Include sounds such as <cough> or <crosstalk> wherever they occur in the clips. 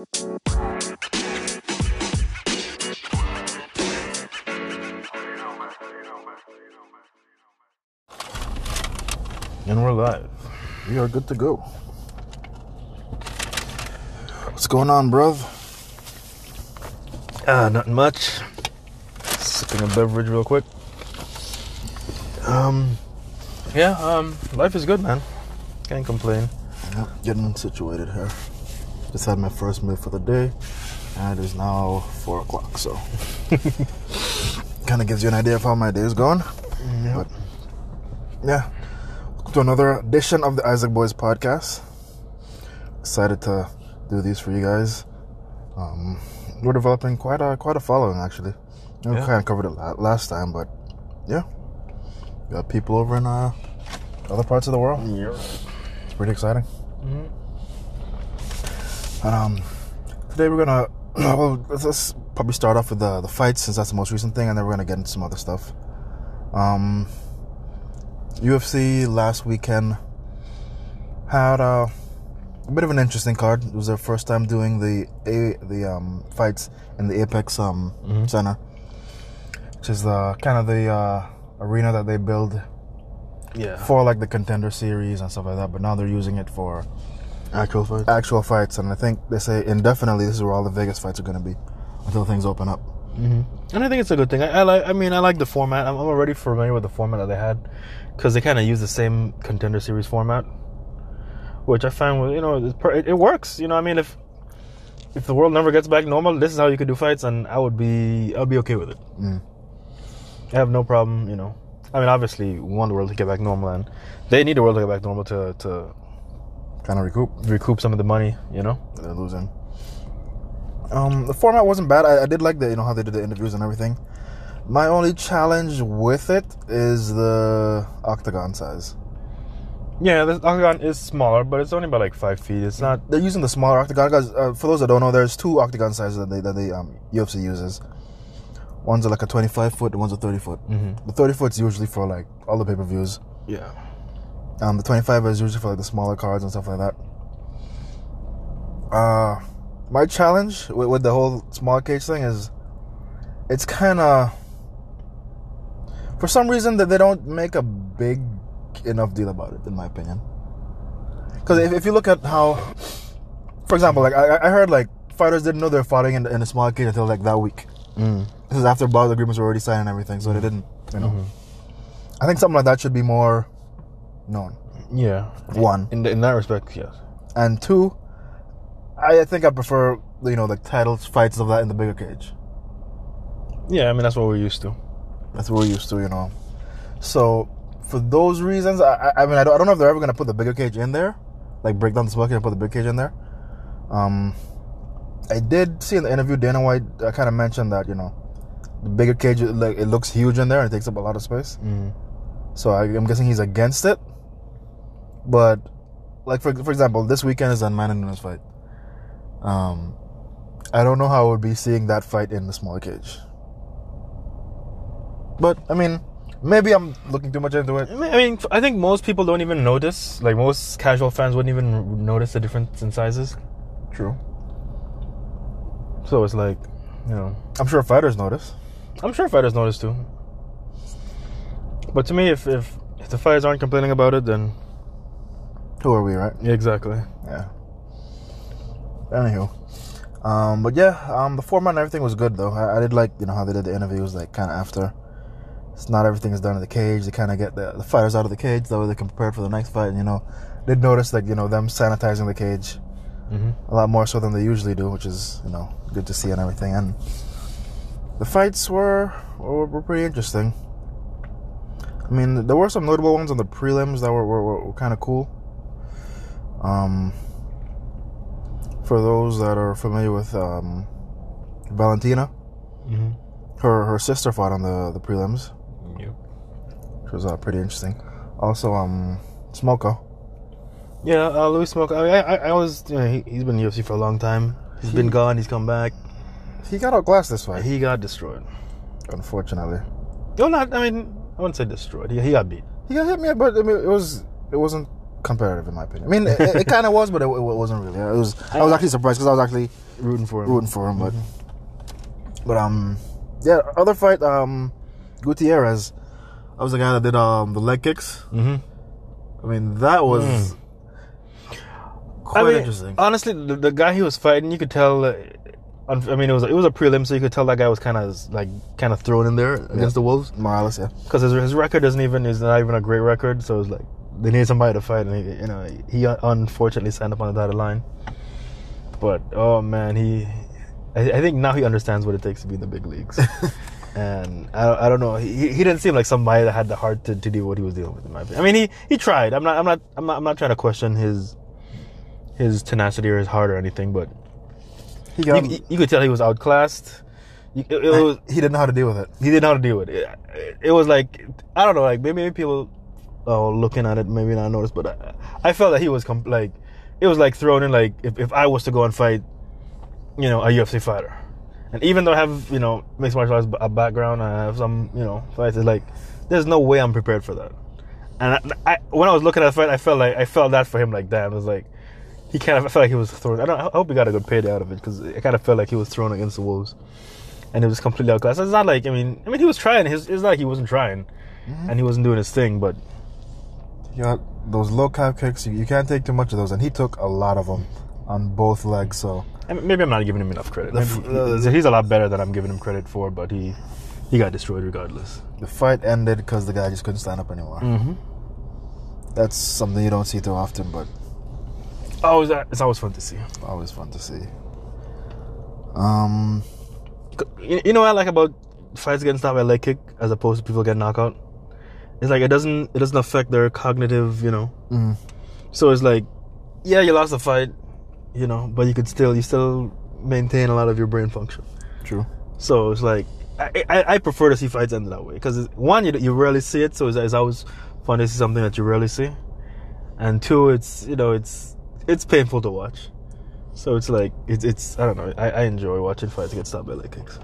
And we're live. We are good to go. What's going on, bruv? Ah, nothing much. Sipping a beverage real quick. Um, yeah, um, life is good, man. Can't complain. Yep, getting situated here. Just had my first meal for the day, and it is now four o'clock. So, <laughs> kind of gives you an idea of how my day is going. But yeah, welcome to another edition of the Isaac Boys podcast. Excited to do these for you guys. Um, we're developing quite a quite a following actually. We Yeah. kind of covered it last time, but yeah, we got people over in uh, other parts of the world. It's pretty exciting. And, um, today we're gonna <clears throat> well, let's, probably start off with the the fights since that's the most recent thing, and then we're gonna get into some other stuff. Um, UFC last weekend had uh, a bit of an interesting card. It was their first time doing the a the um, fights in the Apex um, Center, which is the kind of the uh, arena that they build Yeah. for like the contender series and stuff like that. But now they're using it for actual fight. actual fights, and I think they say indefinitely this is where all the Vegas fights are going to be until things open up. And I think it's a good thing. I, I like. I mean, I like the format. I'm, I'm already familiar with the format that they had because they kind of use the same contender series format, which I find, well, you know, it, it works. You know, I mean, if if the world never gets back normal, this is how you could do fights, and I would be, I'd be okay with it. Mm. I have no problem. You know, I mean, obviously, we want the world to get back normal, and they need the world to get back normal to to Kind of recoup. recoup some of the money. You know. They're losing. Um, the format wasn't bad. I, I did like the you know how they did the interviews and everything. My only challenge with it is the octagon size. Yeah, the octagon is smaller, but it's only about like five feet. It's not. They're using the smaller octagon guys. Uh, for those that don't know, there's two octagon sizes that they that they um, UFC uses. One's are like a 25 foot, one's a 30 foot. Mhm. The 30 foot's usually for like all the pay per views. Yeah. Um, the 25 is usually for like the smaller cards and stuff like that. Uh, my challenge with, with the whole small cage thing is, it's kind of, for some reason that they don't make a big enough deal about it, in my opinion. Because if, if you look at how, for example, like I, I heard like fighters didn't know they were fighting in, in a small cage until like that week. Mm. This is after bout agreements were already signed and everything, so they didn't, you know. I think something like that should be more known. Yeah. One In in that respect, yes. and two, I think I prefer you know like titles fights of that in the bigger cage. Yeah, I mean that's what we're used to. That's what we're used to, you know. So for those reasons, I, I- mean I don't, I don't know if they're ever gonna put the bigger cage in there, like break down the small cage and put the big cage in there. Um, I did see in the interview Dana White uh, kind of mentioned that you know the bigger cage like it looks huge in there and it takes up a lot of space. Mm. So I, I'm guessing he's against it. But like for for example, this weekend is Amanda Nunes fight. Um, I don't know how I would be seeing that fight in the smaller cage. But I mean, maybe I'm looking too much into it. I mean, I mean, I think most people don't even notice. Like most casual fans wouldn't even notice the difference in sizes. True. So it's like, you know, I'm sure fighters notice. I'm sure fighters notice too. But to me, if if, if the fighters aren't complaining about it, then Who are we, right? yeah, exactly. Yeah. Anywho, um, but yeah, um, the format and everything was good though. I, I did like you know how they did the interviews, like kind of after. It's not everything is done in the cage. They kind of get the, the fighters out of the cage, that way they can prepare for the next fight. And, you know, did notice like you know them sanitizing the cage hmm a lot more so than they usually do, which is you know good to see and everything. And the fights were were, were pretty interesting. I mean, there were some notable ones on the prelims that were were, were, were kind of cool. Um, for those that are familiar with um, Valentina, hmm her her sister fought on the the prelims, Yep. which was uh, pretty interesting. Also, um, Smolka. Yeah, uh, Louis Smolka. I, mean, I, I always, you know, he, he's been in UFC for a long time. He's been gone. He's come back. He got outclassed this fight, He got destroyed. unfortunately. No, not. I mean, I wouldn't say destroyed. He, he got beat. He got hit me, but I mean, it was it wasn't competitive in my opinion. I mean, it, it kind of was, but it, it wasn't really. It was. I was actually surprised because I was actually Rooting for him. rooting for him, but but um, yeah. Other fight, um, Gutierrez. I was the guy that did um the leg kicks. Mm-hmm. I mean, that was quite I mean, interesting. honestly, the, the guy he was fighting, you could tell. Uh, I mean, it was it was a prelim, so you could tell that guy was kind of like kind of thrown in there against the Wolves Morales, yeah. because his, his record isn't even is not even a great record. So it's like they need somebody to fight, and he, you know he unfortunately signed up on the dotted line. But oh man, he I, I think now he understands what it takes to be in the big leagues. <laughs> And I, don't- I don't know. He, he didn't seem like somebody that had the heart to, to with what he was dealing with. In my opinion. I mean, he, he tried. I'm not I'm not I'm not I'm not trying to question his his tenacity or his heart or anything, but He you, got. you, you could tell he was outclassed. You, it, it was he didn't know how to deal with it. he didn't know how to deal with it. It, it was like I don't know, like maybe, maybe people uh, looking at it maybe not notice, but I, I felt that he was com- like it was like thrown in like if, if I was to go and fight, you know, a UFC fighter, and even though I have you know mixed martial arts a background, I have some you know fights. It's like there's no way I'm prepared for that. And I, I when I was looking at the fight, I felt like I felt that for him. Like damn, it was like he kind of I felt like he was thrown. I don't. I hope he got a good payday out of it because it kind of felt like he was thrown against the wolves and it was completely outclassed. It's not like I mean, I mean, he was trying. His, it's not like he wasn't trying, and he wasn't doing his thing. But He got those low calf kicks. You, you can't take too much of those, and he took a lot of them on both legs. So mean, maybe I'm not giving him enough credit. Maybe he's, a lot better than I'm giving him credit for. But he he got destroyed regardless. the fight ended because the guy just couldn't stand up anymore. Mm-hmm. That's something you don't see too often, but Oh, it's always fun to see. always fun to see. Um, You, you know what I like about fights getting stopped by leg kick as opposed to people getting knocked out. It's like it doesn't it doesn't affect their cognitive, you know. mm, So it's like, yeah, you lost the fight, you know, but you could still you still maintain a lot of your brain function. true. So it's like I, I, I prefer to see fights end that way because one you, you rarely see it, so it's, it's always fun to see something that you rarely see, and two it's you know it's it's painful to watch. So it's like it's it's I don't know I, I enjoy watching fights get stopped by leg kicks.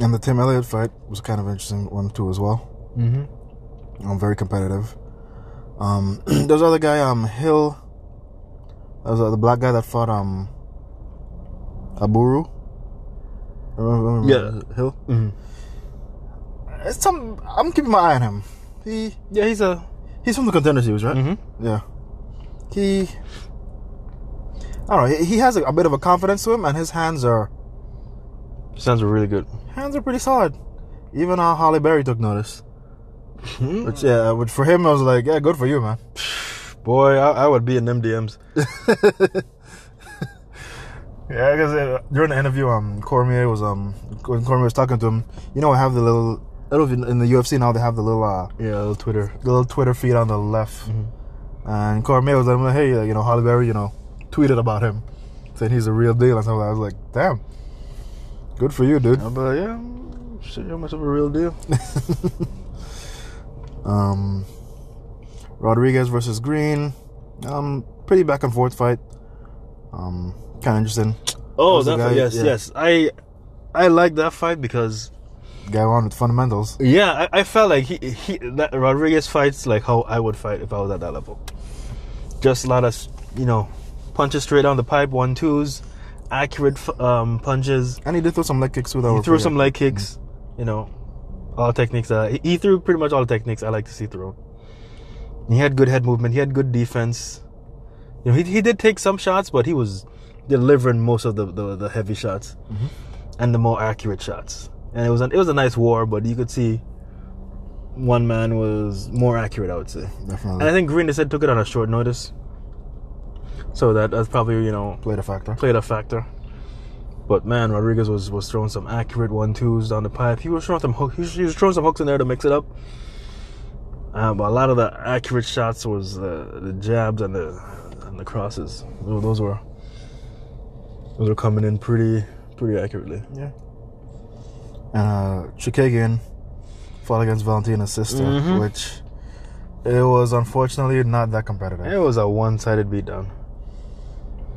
And the Tim Elliott fight was kind of an interesting one too, as well. Mm-hmm. Um, very competitive. Um, <clears throat> there's other guy, um, Hill. There's uh, the black guy that fought um, Abreu. Remember, remember Yeah. Hill. Mm-hmm. It's some. I'm keeping my eye on him. He Yeah, he's a. he's from the contender series, right? Mm-hmm. Yeah. He. I don't know. He, he has a, a bit of a confidence to him, and his hands are His hands are really good. hands are pretty solid. Even uh, Halle Berry took notice. Which yeah, which for him I was like, yeah, good for you, man. <sighs> Boy, I, I would be in them DMs. <laughs> Yeah, because uh, during the interview, um, Cormier was um, when Cormier was talking to him, you know, I have the little, I don't know if in in the UFC now they have the little, uh, Yeah, little Twitter. the little Twitter feed on the left, and Cormier was like, hey, uh, you know, Halle Berry, you know, tweeted about him, saying he's a real deal and stuff. I was like, damn, good for you, dude. I'm like, yeah, shit, you're much of a real deal. <laughs> Um, Rodriguez versus Green, um, pretty back and forth fight. Um, kind of interesting. Oh, that, guy- yes, yeah. yes. I I like that fight because Guy on with fundamentals. yeah, I, I felt like he he that Rodriguez fights like how I would fight if I was at that level. Just a lot of you know punches straight down the pipe, one twos, accurate um, punches. And he did throw some leg kicks too. That He threw some leg kicks, you know, all techniques. That he, threw pretty much all the techniques I like to see thrown. He had good head movement. He had good defense. You know, he he did take some shots, but he was delivering most of the the, the heavy shots mm-hmm. and the more accurate shots. And it was an, it was a nice war, but you could see one man was more accurate. I would say. Definitely And I think Green they said took it on a short notice, so that that's probably you know played a factor. played a factor. But man, Rodriguez was, was throwing some accurate one twos down the pipe. He was throwing some hook, he was, he was throwing some hooks in there to mix it up. Uh, but a lot of the accurate shots was uh, the jabs and the and the crosses. Those were those were coming in pretty pretty accurately. Yeah. And uh, Chookagian fought against Valentina's sister, Mhm. which it was unfortunately not that competitive. It was a one sided beatdown.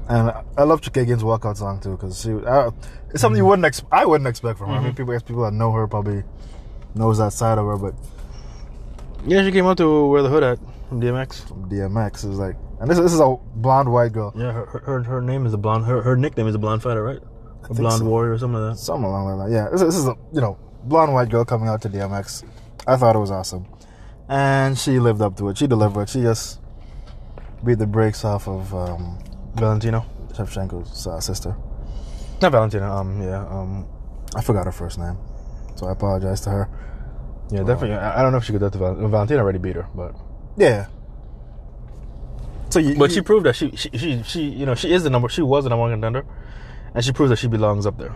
And I- love Chookagian's walkout song too, because she uh, it's something you wouldn't ex- I wouldn't expect from her. I mean, people, I guess people that know her probably knows that side of her, but Yeah, she came out to where the hood at from DMX. from DMX. It was like, and this, this is a blonde white girl, Yeah, her, her her name is a blonde. Her her nickname is a blonde fighter, right? A blonde so. warrior or something like that. something along that line. Yeah, this, this is a you know blonde white girl coming out to DMX. I thought it was awesome, and she lived up to it. She delivered. She just beat the brakes off of um, Valentino, Shevchenko's uh, sister. not Valentino. Um, yeah, um, I forgot her first name, so I apologize to her. yeah, definitely. I, I don't know if she could do that to. Valentino already beat her, but Yeah. So you, but you- she proved that she she she, she you know she is the number. She was the number one contender, and she proves that she belongs up there.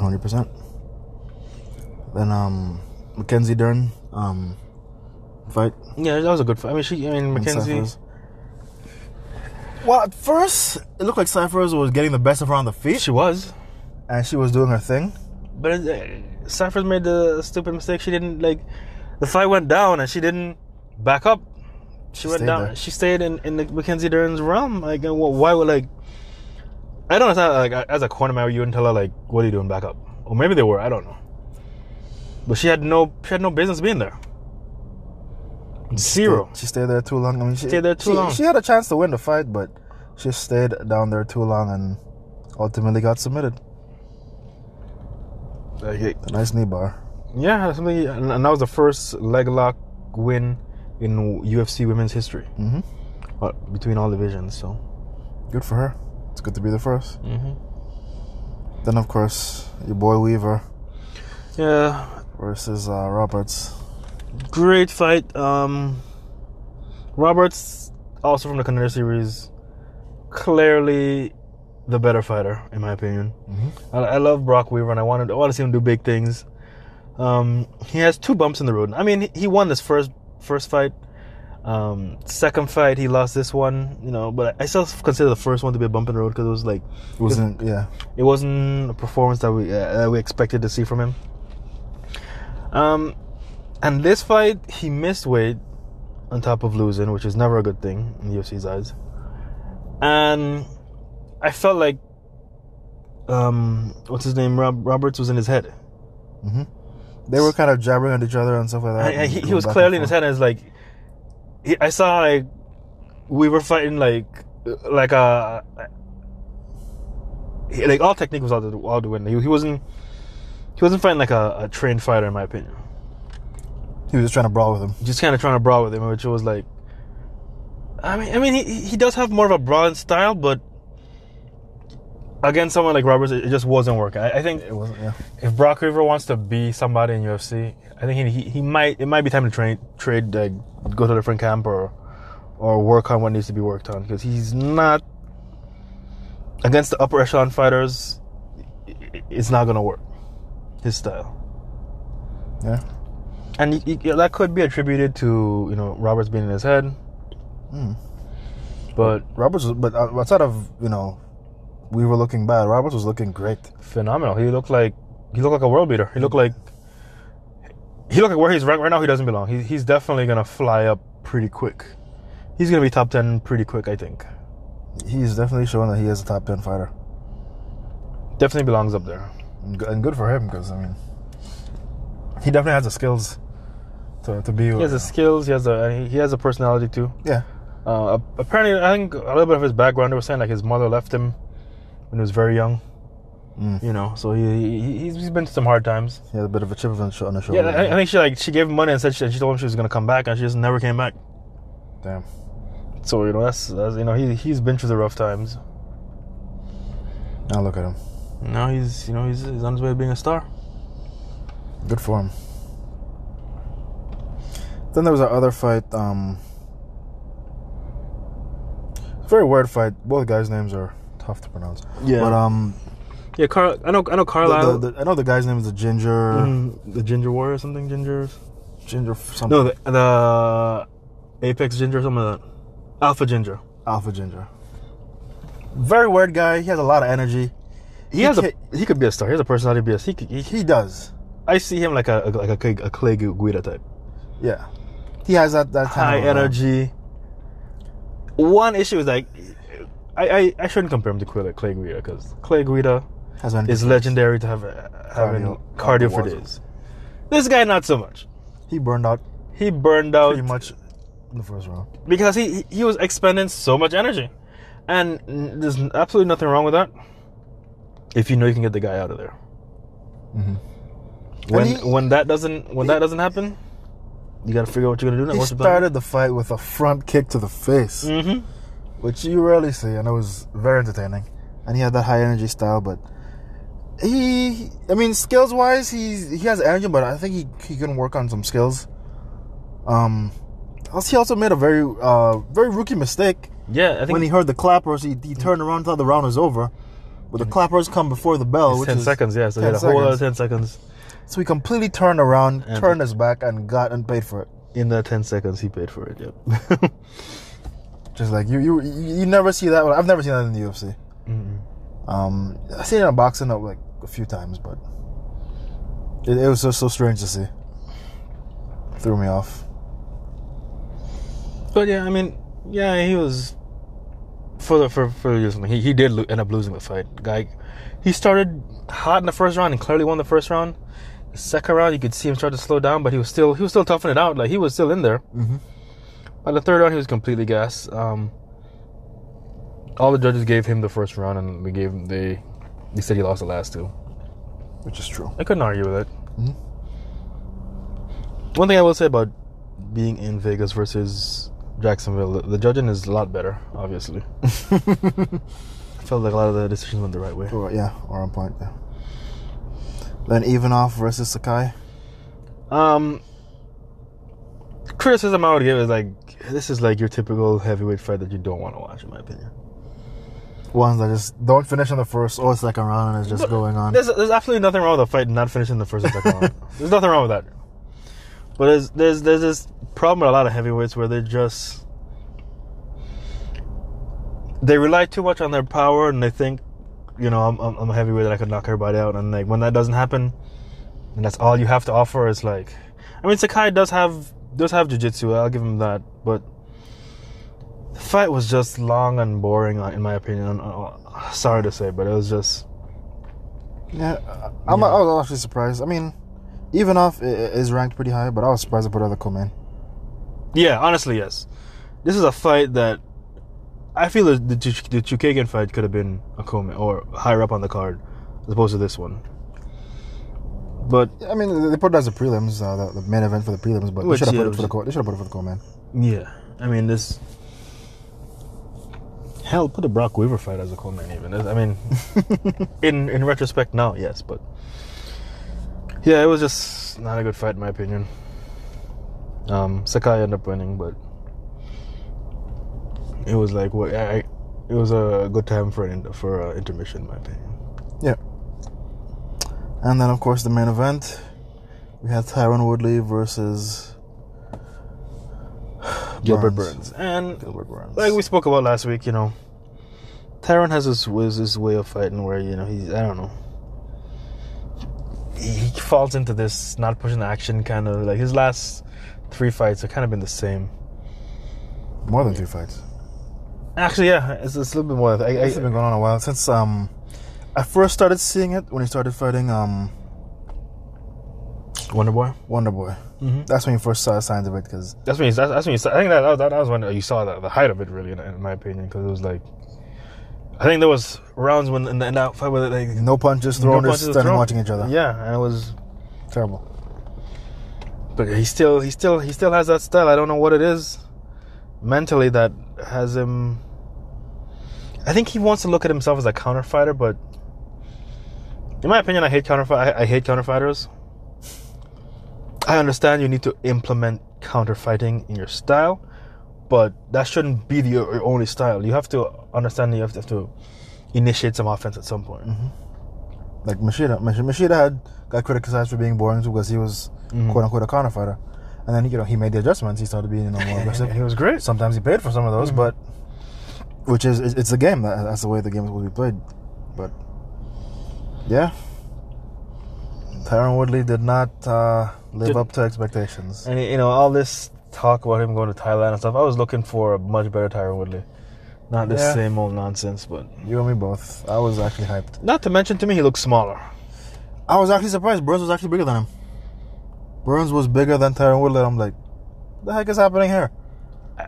Hundred percent. Then um, Mackenzie Dern um, fight. Yeah, that was a good fight. I mean, she. I mean, Mackenzie. Well, at first it looked like Cifers was getting the best of her on the feet, She was, and she was doing her thing. but uh, Cifers made the stupid mistake. She didn't like. The fight went down, and she didn't back up. She, went down. there. She stayed in in the Mackenzie Dern's realm. Like, uh, why would like? I don't know. Like, as a cornerman, you wouldn't tell her like, "What are you doing? Back up." Or maybe they were. I don't know. But she had no. She had no business being there. Zero. She stayed there too long. I mean, she Stayed there too she, long. She had a chance to win the fight, but she stayed down there too long and ultimately got submitted. Like, A nice knee bar. Yeah, something, and that was the first leg lock win in UFC women's history hmm uh, between all divisions. So, Good for her. It's good to be the 1st hmm Then of course your boy Weaver yeah, versus uh, Roberts. Great fight. Um, Roberts, also from the contender series, clearly the better fighter in my opinion. Mm-hmm. I, I love Brok Weaver, and I wanted I want to see him do big things. Um, he has two bumps in the road. I mean, he, he won this first first fight. Um, second fight, he lost this one. You know, but I still consider the first one to be a bump in the road because it was like It wasn't yeah. it wasn't a performance that we uh, that we expected to see from him. Um, and this fight, he missed weight on top of losing, which is never a good thing in the UFC's eyes. And I felt like, um, what's his name? Rob, Roberts was in his head. hmm They were kind of jabbering at each other and stuff like that. I, I, he, he was clearly in his head, and it's like, he, I saw like we were fighting like like a like all technique was out the out the window. He, he wasn't he wasn't fighting like a, a trained fighter, in my opinion. He was just trying to brawl with him. Just kind of trying to brawl with him, which was like, I mean, I mean, he he does have more of a brawling style, but against someone like Roberts, it, just wasn't working. I, I think It wasn't yeah. if Brok Weaver wants to be somebody in UFC, I think he, he, he might it might be time to train trade like go to a different camp or or work on what needs to be worked on because he's not against the upper echelon fighters. It's not gonna work. His style, Yeah. And y- y- that could be attributed to you know Roberts being in his head, Mm. but Roberts was, but uh, outside of, you know, we were looking bad, Roberts was looking great. phenomenal. He looked like he looked like a world beater. He looked like he looked like where he's ranked right now. He doesn't belong. He, he's definitely gonna fly up pretty quick. He's gonna be top ten pretty quick, I think. He's definitely showing that he is a top 10 fighter. Definitely belongs up there. And good for him because, I mean, he definitely has the skills to, to be. He has the skills. He has a he has a personality too. Yeah. Uh, apparently, I think a little bit of his background. They were saying like his mother left him when he was very young. Mm. You know, so he, he he's, he's been through some hard times. He had a bit of a chip on the sho- on the shoulder. Yeah, I, I think she like she gave him money and said she, she told him she was gonna come back, and she just never came back. Damn. So you know that's, that's you know he he's been through the rough times. Now look at him. Now he's you know he's, he's on his way to being a star. Good for him. Then there was that other fight. Um, very weird fight. Both guys' names are tough to pronounce. Yeah. But um, Yeah, Carl. I know. I know the, Carlisle. the, the, I know the guy's name is the Ginger. Mm, the Ginger Warrior or something. Ginger. Ginger something. No, the, the Apex Ginger, or something like that. Alpha Ginger. Alpha Ginger. Very weird guy. He has a lot of energy. He, He has a. He could be a star. He has a personality be a. He, he, He does. I see him like a like a, Clay- a Clay Guida type. Yeah. He has that that kind High of, uh, energy. One issue is like, I, I, I shouldn't compare him to Clay, Clay Guida because Clay Guida Has is legendary to have uh, having Cardio- cardio, for days. This guy not so much. He burned out he burned out pretty much in the first round. because he he- he was expending so much energy, and there's absolutely nothing wrong with that. If you know you can get the guy out of there. Mhm. When he- when that doesn't when that doesn't happen, you got to figure out what you're gonna do. Next. He What's started the fight with a front kick to the face, Mhm. which you rarely see, and it was very entertaining. And he had that high energy style, but he, I mean, skills wise, he he has energy, but I think he he can work on some skills. Um, he also made a very uh very rookie mistake Yeah, I think when he heard the clappers. He, he turned around thought the round was over, but the clappers come before the bell, it's which ten seconds. Yeah, so he 10 had a whole other ten seconds. So he completely turned around, And- turned his back, and got and paid for it. In that ten seconds, he paid for it. Yep. <laughs> Just like you, you, you never see that. I've never seen that in the UFC. Mhm. Um, I seen it in boxing uh, like a few times, but it, it was just so strange to see. Threw me off. But yeah, I mean, yeah, he was for the for for losing. He he did end up losing the fight. Guy, he started hot in the first round and clearly won the first round. The second round, you could see him start to slow down, but he was still he was still toughing it out. Like he was still in there. Mm-hmm. By the third round, he was completely gassed. Um, all the judges gave him the first round, and they gave him they they said he lost the last two. Which is true. I couldn't argue with it. Mhm. One thing I will say about being in Vegas versus Jacksonville, the, the judging is a lot better. Obviously, <laughs> I felt like a lot of the decisions went the right way. Or, yeah, or on point. Yeah. Then Ivanov versus Sakai. Um, criticism I would give is like this is like your typical heavyweight fight that you don't want to watch, in my opinion. Ones that just don't finish in the first or second round and it's just But going on. There's there's absolutely nothing wrong with a fight not finishing the first or second round. <laughs> There's nothing wrong with that. But there's there's there's this problem with a lot of heavyweights where they just they rely too much on their power and they think, you know, I'm I'm, a heavyweight that I could knock everybody out, and like when that doesn't happen, and that's all you have to offer is like, I mean, Sakai does have does have jiu-jitsu, I'll give him that, but the fight was just long and boring, uh, in my opinion. Uh, Sorry to say, but it was just. Yeah, I'm, Yeah. I was actually surprised. I mean, Ivanov is ranked pretty high, but I was surprised to put other co-main. Yeah, honestly, yes. This is a fight that I feel that the, the Chookagian fight could have been a co or higher up on the card as opposed to this one. But I mean, they put it as a prelims, uh, the, the main event for the prelims, but they should have yeah, put it for the co- they should have put it for the co-main. yeah, I mean this. Hell, put the Brok Weaver fight as a co-main even. I mean, <laughs> in in retrospect now, yes, but yeah, it was just not a good fight in my opinion. Um, Sakai ended up winning, but it was like what I, I- it was a good time for an in- for uh, intermission in my opinion. Yeah. And then, of course, the main event. We had Tyron Woodley versus <sighs> Gilbert Burns. Burns. And Gilbert Burns. like we spoke about last week, you know, Tyron has his was this way of fighting where you know he's I don't know. He, he falls into this not pushing the action kind of like his last three fights have kind of been the same. More than three fights. Actually, yeah, it's, it's a little bit more. I, I, It's been going on a while since um, I first started seeing it when he started fighting um Wonder Boy. Wonder Boy. Mm-hmm. That's when you first saw signs of it because That's when you. That's, that's when you. Saw, I think that, that, that was when you saw the, the height of it, really, in, in my opinion, because it was like. I think there was rounds when in, the, in that fight where like no punches no thrown, punches just were standing thrown. watching each other. Yeah, and it was Terrible. But he still, he still, he still has that style. I don't know what it is mentally that has him. I think he wants to look at himself as a counter fighter, but in my opinion, I hate counter. I, I hate counter fighters. I understand you need to implement counter fighting in your style, but that shouldn't be the, your only style. You have to understand you have to, have to initiate some offense at some point. Like Machida, Mach- Machida had got criticized for being boring because he was Mhm. quote unquote a counter fighter, and then you know he made the adjustments. He started being you know more <laughs> aggressive. he was great. Sometimes he paid for some of those, Mhm. but which is it's a game. That's the way the game is supposed to be played. But yeah, Tyron Woodley did not uh, live Did- up to expectations. And you know all this talk about him going to Thailand and stuff. I was looking for a much better Tyron Woodley, not this Yeah. same old nonsense. But You and me both. I was actually hyped. not to mention, to me, he looks smaller. I was actually surprised. Burns was actually bigger than him. Burns was bigger than Tyron Woodley. I'm like, The heck is happening here?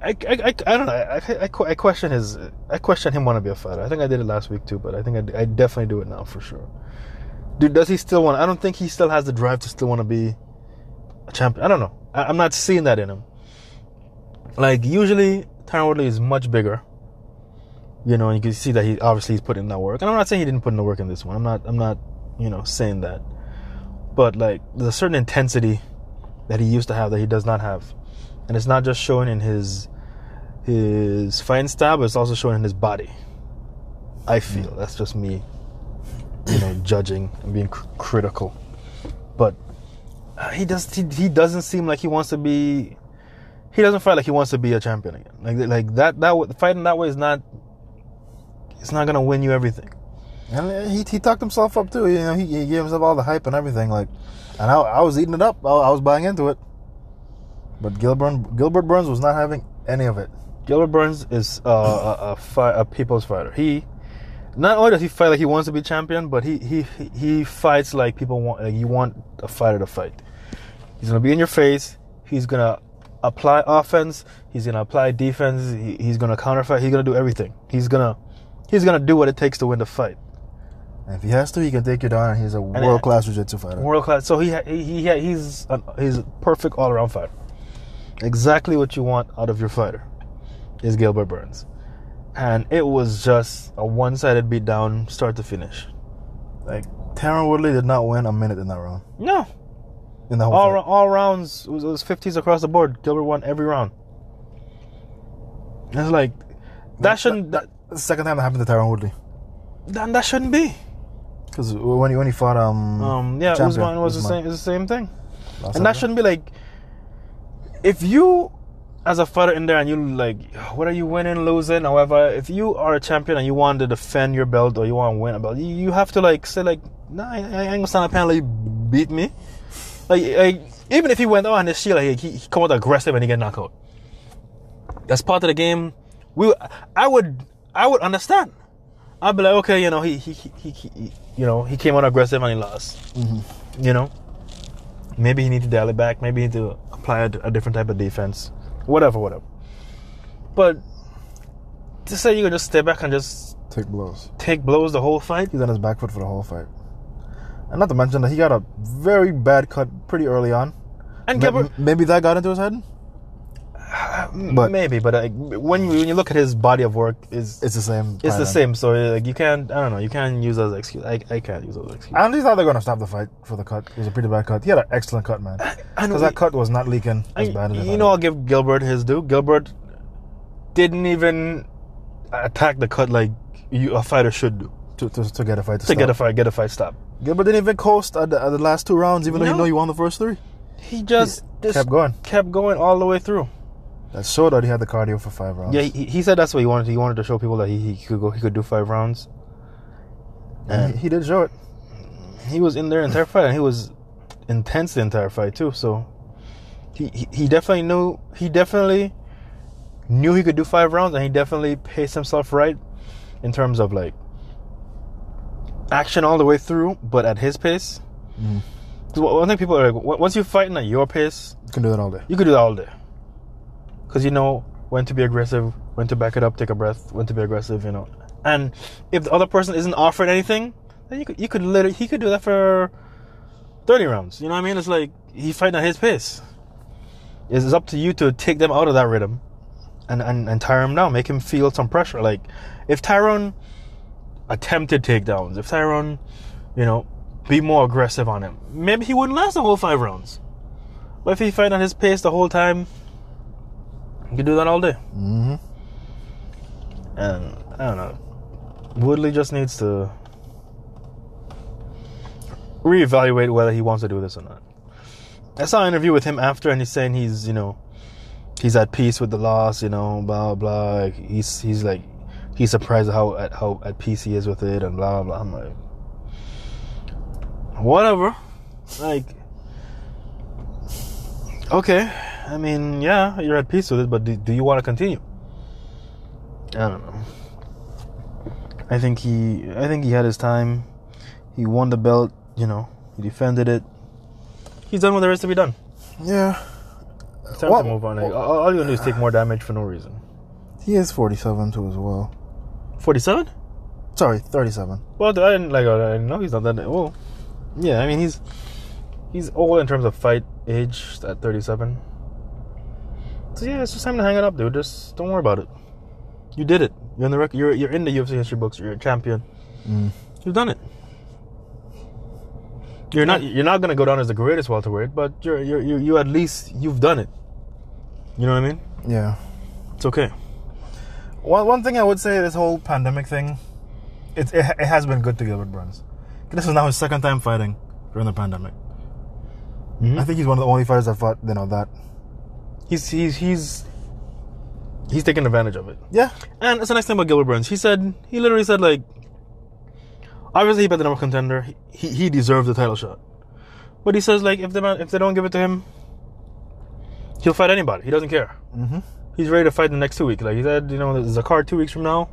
I, I, I, don't know. I, I, I question his. I question him want to be a fighter. I think I did it last week too, but I think I, I definitely do it now for sure. Dude, does he still want? I don't think he still has the drive to still want to be a champion. I don't know. I, I'm not seeing that in him. Like usually, Tyron Woodley is much bigger. You know, and you can see that he obviously he's putting in that work. And I'm not saying he didn't put in the work in this one. I'm not. I'm not. You know, saying that. But like, there's a certain intensity that he used to have that he does not have, and it's not just showing in his his fighting style, but it's also showing in his body. I feel that's just me, you know, judging and being cr- critical. But uh, he does. He, he doesn't seem like he wants to be. He doesn't fight like he wants to be a champion again. Like like that that fighting that way is not. It's not gonna win you everything. And he, he talked himself up too. You know, he, he gave himself all the hype and everything. Like, and I, I was eating it up. I, I was buying into it. But Gilbert Gilbert Burns was not having any of it. Gilbert Burns is uh, a, a, fi- a people's fighter. He not only does he fight like he wants to be champion, but he he he fights like people want. Like you want a fighter to fight. He's gonna be in your face. He's gonna apply offense. He's gonna apply defense. He, he's gonna counter fight. He's gonna do everything. He's gonna he's gonna do what it takes to win the fight. And if he has to, he can take you down. He's a world class jiu-jitsu fighter. World class. So he he, he he's a, he's a perfect all around fighter. Exactly what you want out of your fighter is Gilbert Burns, and it was just a one-sided beatdown, start to finish. Like Tyron Woodley did not win a minute in that round. No, In the whole all all rounds it was, it was 50s across the board. Gilbert won every round. It's like that shouldn't that, That's the second time that happened to Tyron Woodley. that, that shouldn't be. Because when he when he fought um Um, yeah, champion, Usman was the same. It's the same thing. Last and that shouldn't be like if you as a fighter in there and you like what are you winning losing however if you are a champion and you want to defend your belt or you want to win a belt you, have to like say like nah I, I ain't gonna stand up you beat me. Like, like even if he went on his shield like, he, he come out aggressive and he get knocked out. That's part of the game. We I would I would understand. I'd be like okay you know he he, he, he, he you know he came out aggressive and he lost. Mm-hmm. You know maybe he need to dial it back. Maybe he need to apply a, a different type of defense. Whatever, whatever. But to say you can just stay back and just take blows. take blows the whole fight, He's on his back foot for the whole fight. And not to mention that he got a very bad cut pretty early on. and Ma- Gilbert, maybe that got into his head. But- maybe, but uh, when you when you look at his body of work, is It's the same. it's the same. So like you can't, I don't know, you can't use those excuse. I, I can't use those excuses. I honestly thought they were gonna stop the fight for the cut. It was a pretty bad cut. He had an excellent cut, man. Because that cut was not leaking as I- bad as you know, I'll give Gilbert his due. Gilbert didn't even attack the cut like you, a fighter should do to, to, to get a fight to, to stop. get a fight, get a fight stop. Gilbert didn't even coast at the, at the last two rounds, even though No. he know he won the first three. He just, just kept going. kept going all the way through. That showed that he had the cardio for five rounds. Yeah, he, he said that's what he wanted. He wanted to show people that he, he could go, he could do five rounds. and he, he did show it. He was in there the entire fight, and he was intense the entire fight too. So he, he he definitely knew he definitely knew he could do five rounds, and he definitely paced himself right in terms of like action all the way through, but at his pace. Mm. One thing people are like, once you fighting at your pace, You can do that all day. you could do that all day. Because you know when to be aggressive, when to back it up, take a breath, when to be aggressive, you know. And if the other person isn't offering anything, then you could you could literally he could do that for thirty rounds. You know what I mean? It's like he's fighting at his pace. It's up to you to take them out of that rhythm and, and, and tire him down, make him feel some pressure. Like if Tyron attempted takedowns, if Tyron, you know, be more aggressive on him, maybe he wouldn't last the whole five rounds. But if he fight at his pace the whole time, he can do that all day. Mm-hmm. And I don't know. Woodley just needs to reevaluate whether he wants to do this or not. I saw an interview with him after, and he's saying he's, you know, he's at peace with the loss, you know, blah blah. Like, he's he's like he's surprised at how at how at peace he is with it, and blah blah. I'm like, whatever. Like, okay. I mean, yeah, you're at peace with it, but do, do you want to continue? I don't know. I think he, I think he had his time. He won the belt, you know. He defended it. He's done what there is to be done. Yeah. It's time well, to move on. Well, all you're gonna do is take more damage for no reason. He is 47 too, as well. 47? Sorry, 37. Well, I didn't like. I know he's not that old. Yeah, I mean he's he's old in terms of fight age at 37 yeah, it's just time to hang it up, dude. Just don't worry about it. You did it. You're in the rec- you're you're in the UFC history books. You're a champion. Mm. You've done it. You're not you're not gonna go down as the greatest welterweight, but you're you're you, you at least you've done it. You know what I mean? Yeah. It's okay. One well, one thing I would say this whole pandemic thing, it it, it has been good to Gilbert Burns. This is now his second time fighting during the pandemic. Mm-hmm. I think he's one of the only fighters that fought you know that He's he's he's he's taking advantage of it. Yeah. And it's the next thing about Gilbert Burns. He said he literally said like, obviously he bet the number contender. He he deserves the title shot, but he says like if the man if they don't give it to him, he'll fight anybody. He doesn't care. Mm-hmm. He's ready to fight the next two weeks. Like he said, you know, there's a card two weeks from now.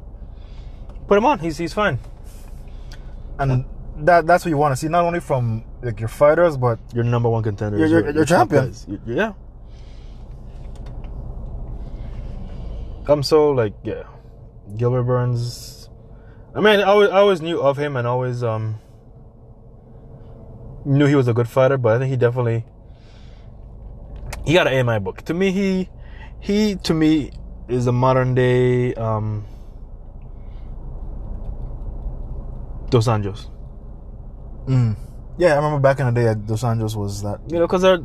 Put him on. He's he's fine. And that that's what you want to see, not only from like your fighters, but You're number one contender. You're top champion. guys. Yeah. I'm so like yeah, Gilbert Burns. I mean, I always, I always knew of him and always um knew he was a good fighter, but I think he definitely he got an A in my book. To me, he he to me is a modern day um Dos Anjos. mm. yeah, I remember back in the day, Dos Anjos was that. You know, because they're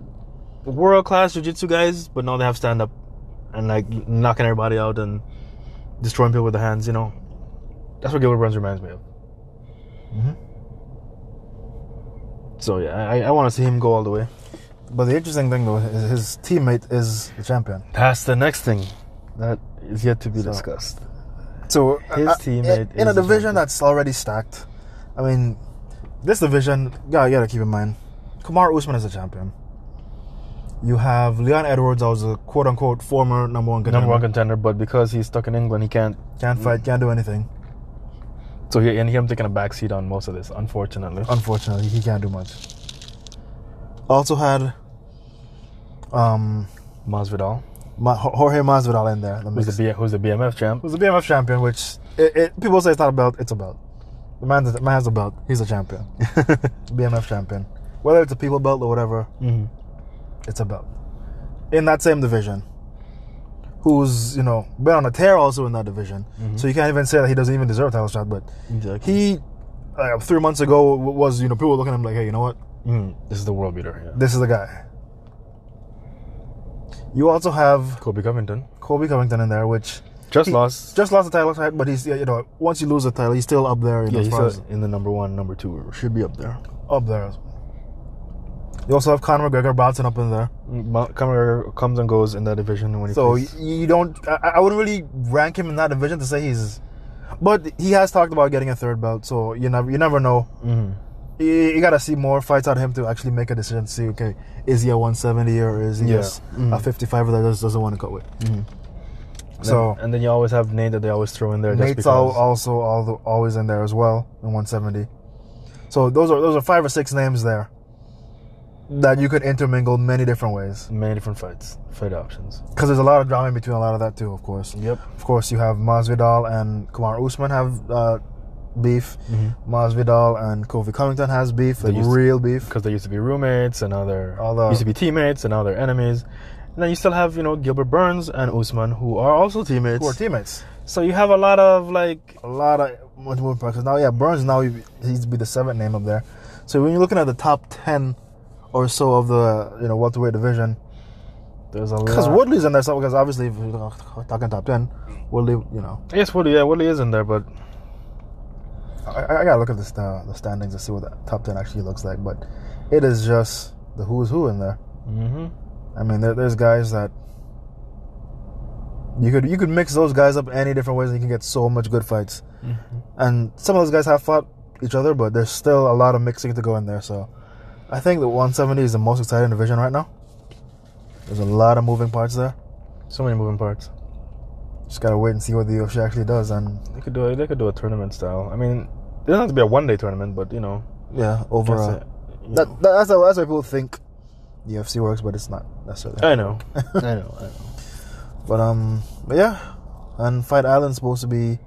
world class jiu-jitsu guys, but now they have stand up and like knocking everybody out and destroying people with the hands. You know, that's what Gilbert Burns reminds me of. Mhm. So yeah, I, I want to see him go all the way. But the interesting thing though is his teammate is the champion. That's the next thing that is yet to be So- discussed. So His uh, teammate in, in a division that's already stacked. I mean, this division, yeah, you gotta keep in mind, Kamaru Usman is the champion. You have Leon Edwards, I was a quote unquote former number one contender. Number one contender, but because he's stuck in England, he can't. Can't fight, can't do anything. So he and him taking a backseat on most of this, unfortunately. Unfortunately, he can't do much. Also had um Masvidal, Ma- Jorge Masvidal in there. The who's the B, who's the BMF champ. who's the BMF champion, which it, it, people say it's not a belt, it's a belt. The man, the man has a belt. He's a champion, <laughs> BMF champion. Whether it's a people belt or whatever, hmm it's about. In that same division, who's you know been on a tear also in that division, Mhm. so you can't even say that he doesn't even deserve a title shot. But Exactly. he, uh, three months ago, was you know people were looking at him like, hey, you know what, Mm, this is the world beater. Yeah. this is the guy. You also have Colby Covington Colby Covington in there, which just He- lost. just lost the title fight, but he's you know once you lose the title, he's still up there. Yeah, he's far still as- in the number one, number two. Should be up there. up there. You also have Conor McGregor bouncing up in there. Mount- Conor comes and goes in that division when he So plays. you don't. I, I wouldn't really rank him in that division to say he's. But he has talked about getting a third belt, so you never you never know. Mhm. You, you got to see more fights out of him to actually make a decision. To see okay, is he a 170 or is he Yeah. Mhm. a 55 that just doesn't want to cut with? Mhm. And So then, and then you always have Nate that they always throw in there. Nate's also always in there as well in 170. So those are those are five or six names there that you could intermingle many different ways. many different fights, fight options. Because there's a lot of drama in between a lot of that too, of course. Yep. Of course, you have Masvidal and Kamaru Usman have uh, beef. Mm-hmm. Masvidal and Colby Covington has beef, They like to- real beef. Because they used to be roommates, and now they're used to be teammates, and now they're enemies. And then you still have you know Gilbert Burns and Usman who are also teammates. Who are teammates? So you have a lot of like A lot of much more because now, yeah, Burns now he- he's be the seventh name up there. So when you're looking at the top ten or so of the you know welterweight division, there's a lot because. Woodley's in there, so because obviously if you're talking top ten, Woodley, you know, Yes, Woodley. Yeah, Woodley is in there, but I, I gotta look at the, sta- the standings to see what the top ten actually looks like. But it is just the who's who in there. hmm I mean, there, there's guys that you could you could mix those guys up any different ways, and you can get so much good fights. And some of those guys have fought each other, but there's still a lot of mixing to go in there. So, I think the 170 is the most exciting division right now. There's a lot of moving parts there. so many moving parts. Just gotta wait and see what the UFC actually does. And They could do it. They could do a tournament style. I mean, it doesn't have to be a one day tournament, but you know, yeah, over that's it. You that, know. that's how, that's what people think the UFC works, but it's not necessarily. I know, <laughs> I know, I know. But um, but yeah, and Fight Island's supposed to be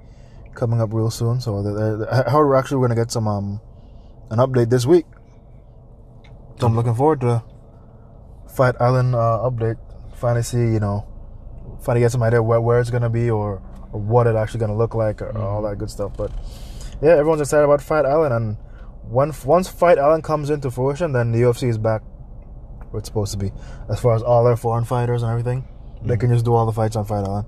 coming up real soon. So they're, they're, how we're actually going to get some um an update this week. So I'm looking forward to Fight Island uh, update. Finally see you know, finally get some idea where, where it's gonna be or, or what it actually gonna look like or all that good stuff. But yeah, everyone's excited about Fight Island, and when once Fight Island comes into fruition, then the UFC is back where it's supposed to be. As far as all their foreign fighters and everything, they mm. can just do all the fights on Fight Island.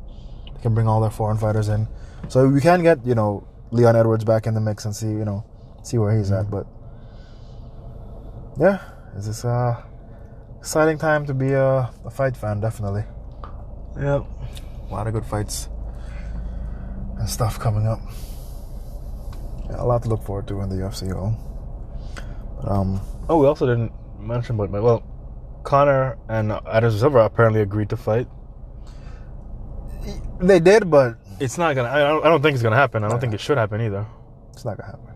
They can bring all their foreign fighters in, so we can get you know Leon Edwards back in the mix and see you know see where he's at. Mm. But yeah, this uh exciting time to be a, a fight fan, definitely. Yep. A lot of good fights and stuff coming up. Yeah, a lot to look forward to in the UFC. Though. But, um, Oh, we also didn't mention, but but, well, Conor and Anderson Silva apparently agreed to fight. they did, but It's not gonna. I don't, I don't think it's gonna happen. I don't think it should happen either. it's not gonna happen.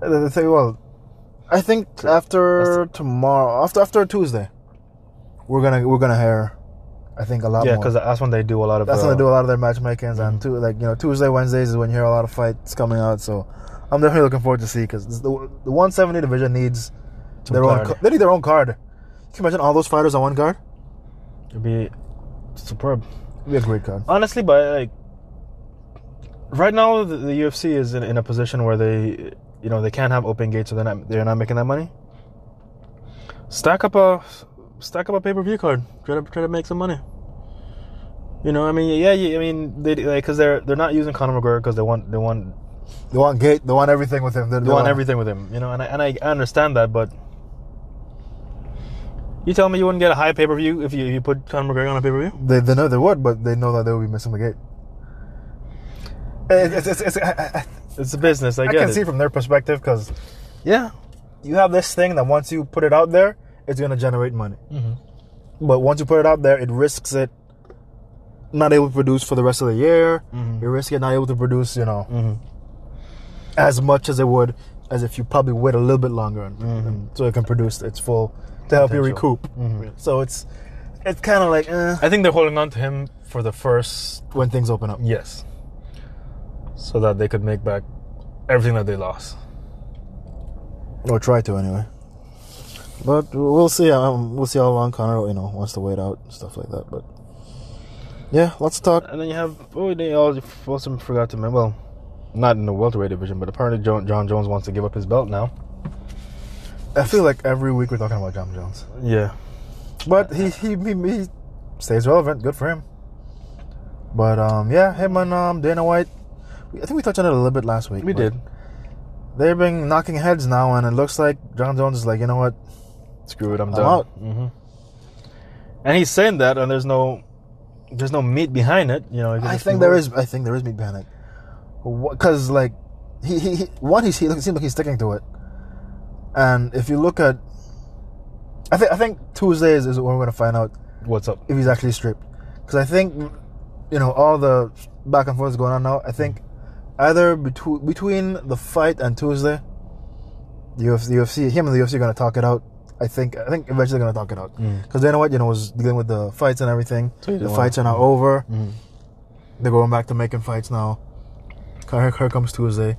The, the thing, well, I think after tomorrow, after after Tuesday, we're gonna we're gonna hear, I think a lot Yeah, because that's when they do a lot of. That's uh, when they do a lot of their matchmakings, and two, like you know Tuesday, Wednesdays is when you hear a lot of fights coming out. So I'm definitely looking forward to see because the, the 170 division needs Some their own. clarity. They need their own card. Can you imagine all those fighters on one card? It'd be superb. It'd be a great card. Honestly, but like right now, the, the UFC is in, in a position where they, you know, they can't have open gates, so they're not they're not making that money. Stack up a stack up a pay per view card. Try to try to make some money. You know, I mean, yeah, yeah I mean, they like because they're they're not using Conor McGregor because they want they want They want gate. They want everything with him. They, they want everything with him. You know, and I and I understand that, but you tell me you wouldn't get a high pay per view if you if you put Conor McGregor on a pay per view? They, they know they would, but they know that they will be missing the gate. It's, it's, it's, I- It's a business. I I can it. see from their perspective because yeah. you have this thing that once you put it out there, it's gonna generate money. hmm But once you put it out there, it risks it not able to produce for the rest of the year. Mhm. You risk it not able to produce, you know, hmm as much as it would as if you probably wait a little bit longer, and, Mhm. and so it can produce its full to help you Potential. recoup. Mhm. So it's it's kind of like eh, I think they're holding on to him for the first when things open up. yes, so that they could make back everything that they lost. Or try to anyway. But we'll see. Um, we'll see how long Conor, you know, wants to wait out and stuff like that. But yeah, let's talk. And then you have oh they all also forgot to mention well, not in the welterweight division, but apparently Jon, Jon Jones wants to give up his belt now. I feel like every week we're talking about Jon Jones, Yeah, but he he he, he stays relevant. Good for him. But um, yeah, him and um, Dana White. I think we touched on it a little bit last week. we did. They've been knocking heads now, and it looks like Jon Jones is like, you know what? Screw it, I'm, I'm done. out. hmm And he's saying that, and there's no, there's no meat behind it. You know, I think there is. I think there is meat behind it. Because like he, he, he one he's he seems like he's sticking to it, and if you look at, I think I think Tuesday is, is when we're gonna find out what's up. if he's actually stripped. Because I think, you know, all the back and forth is going on now. I think either between between the fight and Tuesday, the UFC, the UFC him and the UFC are gonna talk it out. I think I think eventually they're gonna talk it out Mm. because Dana White, you know, was dealing with the fights and everything. So the fights are now over. Mhm. They're going back to making fights now. Here, here comes Tuesday.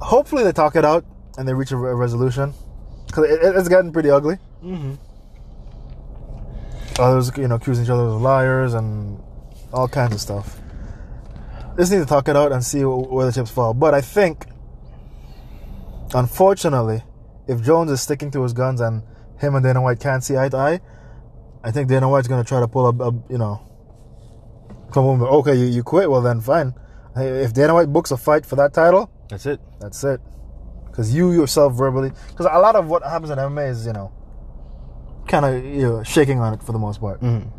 Hopefully they talk it out and they reach a, re- resolution because it, it- it's getting pretty ugly. Mhm. Others, you know, accusing each other of liars and all kinds of stuff. Just need to talk it out and see where the chips fall. But I think, unfortunately, if Jones is sticking to his guns and him and Dana White can't see eye to eye, I think Dana White's going to try to pull a, a you know, come over. Okay, you, you quit. Well, then fine. If Dana White books a fight for that title, That's it. that's it. Because you yourself verbally, because a lot of what happens in MMA is, you know, kind of you know, shaking on it for the most part. Mhm.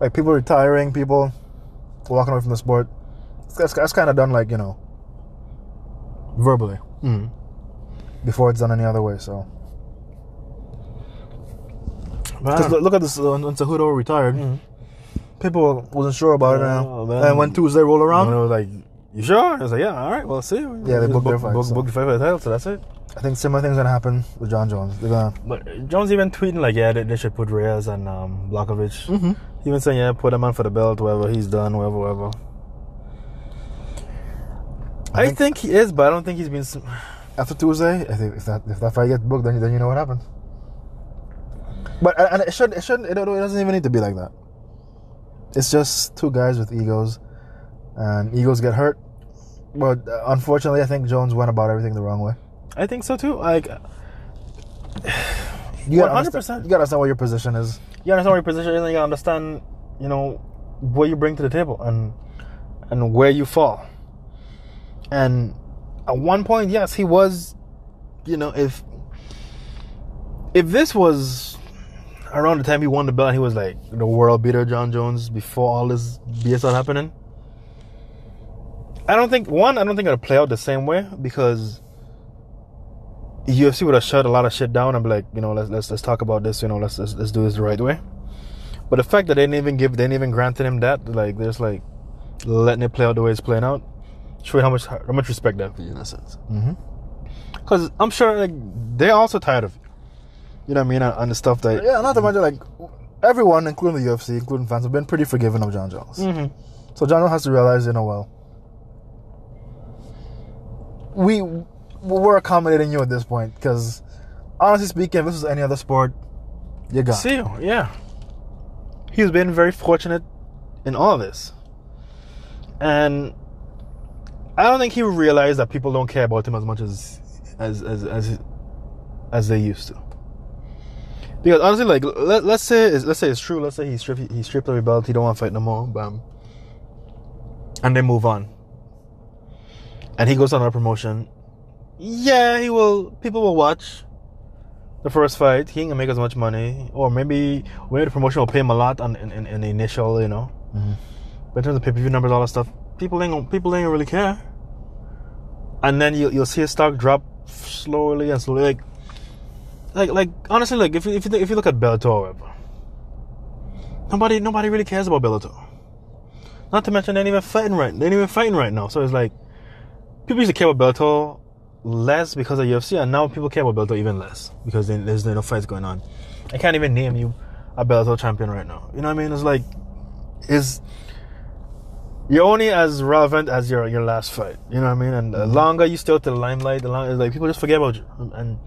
Like people retiring, people walking away from the sport. That's, that's kind of done like, you know, verbally Mhm. before it's done any other way. So, because don't- look at this, uh, when Cejudo retired, Mhm. people wasn't sure about it. Oh, and, and when Tuesday rolled When around, it was like You sure? I was like, yeah, all right, well, see you. Yeah, they booked their book, fight, book, so. book the fight for the title, so that's it. I think similar things gonna happen with Jon Jones. They're gonna. But Jones even tweeting like, yeah, they, they should put Reyes and um. Mm-hmm. Even saying, yeah, put him on for the belt, whatever he's done, whatever, whatever. I I think- think, he is, but I don't think he's been. <sighs> After Tuesday, I think if that if that fight gets booked, then, then you know what happens. But and it shouldn't. it shouldn't it, it doesn't even need to be like that. It's just two guys with egos, and egos get hurt. But uh, unfortunately, I think Jones went about everything the wrong way. I think so too. Like, <sighs> You gotta 100%. understand- You gotta understand what your position is. you understand where your position is, and you understand, you know, what you bring to the table and and where you fall. And at one point, yes, he was, you know, if if this was around the time he won the belt, he was like the world beater, Jon Jones, before all this BS started happening. I don't think one. I don't think it'll play out the same way because UFC would have shut a lot of shit down and be like, you know, let's let's let's talk about this. You know, let's let's, let's do this the right way. But the fact that they didn't even give, they didn't even granted him that, like, there's like letting it play out the way it's playing out, showing how much how much respect that for you in a sense. Mm-hmm. Because I'm sure like they're also tired of you. You know what I mean? On, on the stuff that. Yeah, not to mention like everyone, including the UFC, including fans, have been pretty forgiving of Jon Jones. Mhm. So Jon Jones has to realize, you know, well, we we're accommodating you at this point because, honestly speaking, if this was any other sport, you're gone. See, you, yeah. He's been very fortunate in all this. And I don't think he realized that people don't care about him as much as as as as, as they used to. Because honestly, like let, let's say it's, let's say it's true. Let's say he stripped he stripped every belt. He don't want to fight no more. Bam. And they move on. And he goes on a promotion. Yeah, he will. People will watch the first fight, he ain't gonna make as much money, or maybe maybe the promotion will pay him a lot on in, in, in the initial, you know. Mhm. But in terms of pay per view numbers, all that stuff, people ain't gonna, people ain't really care. And then you you'll see a stock drop slowly and slowly, like like like honestly, like if you if you, if you look at Bellator, nobody nobody really cares about Bellator. Not to mention they ain't even fighting right, they ain't even fighting right now. So it's like people used to care about Bellator less because of UFC, and now people care about Bellator even less because then there's no fights going on. I can't even name you a Bellator champion right now. You know what I mean? It's like, is you're only as relevant as your your last fight. You know what I mean? And the longer you stay out to the limelight, the longer like people just forget about you. And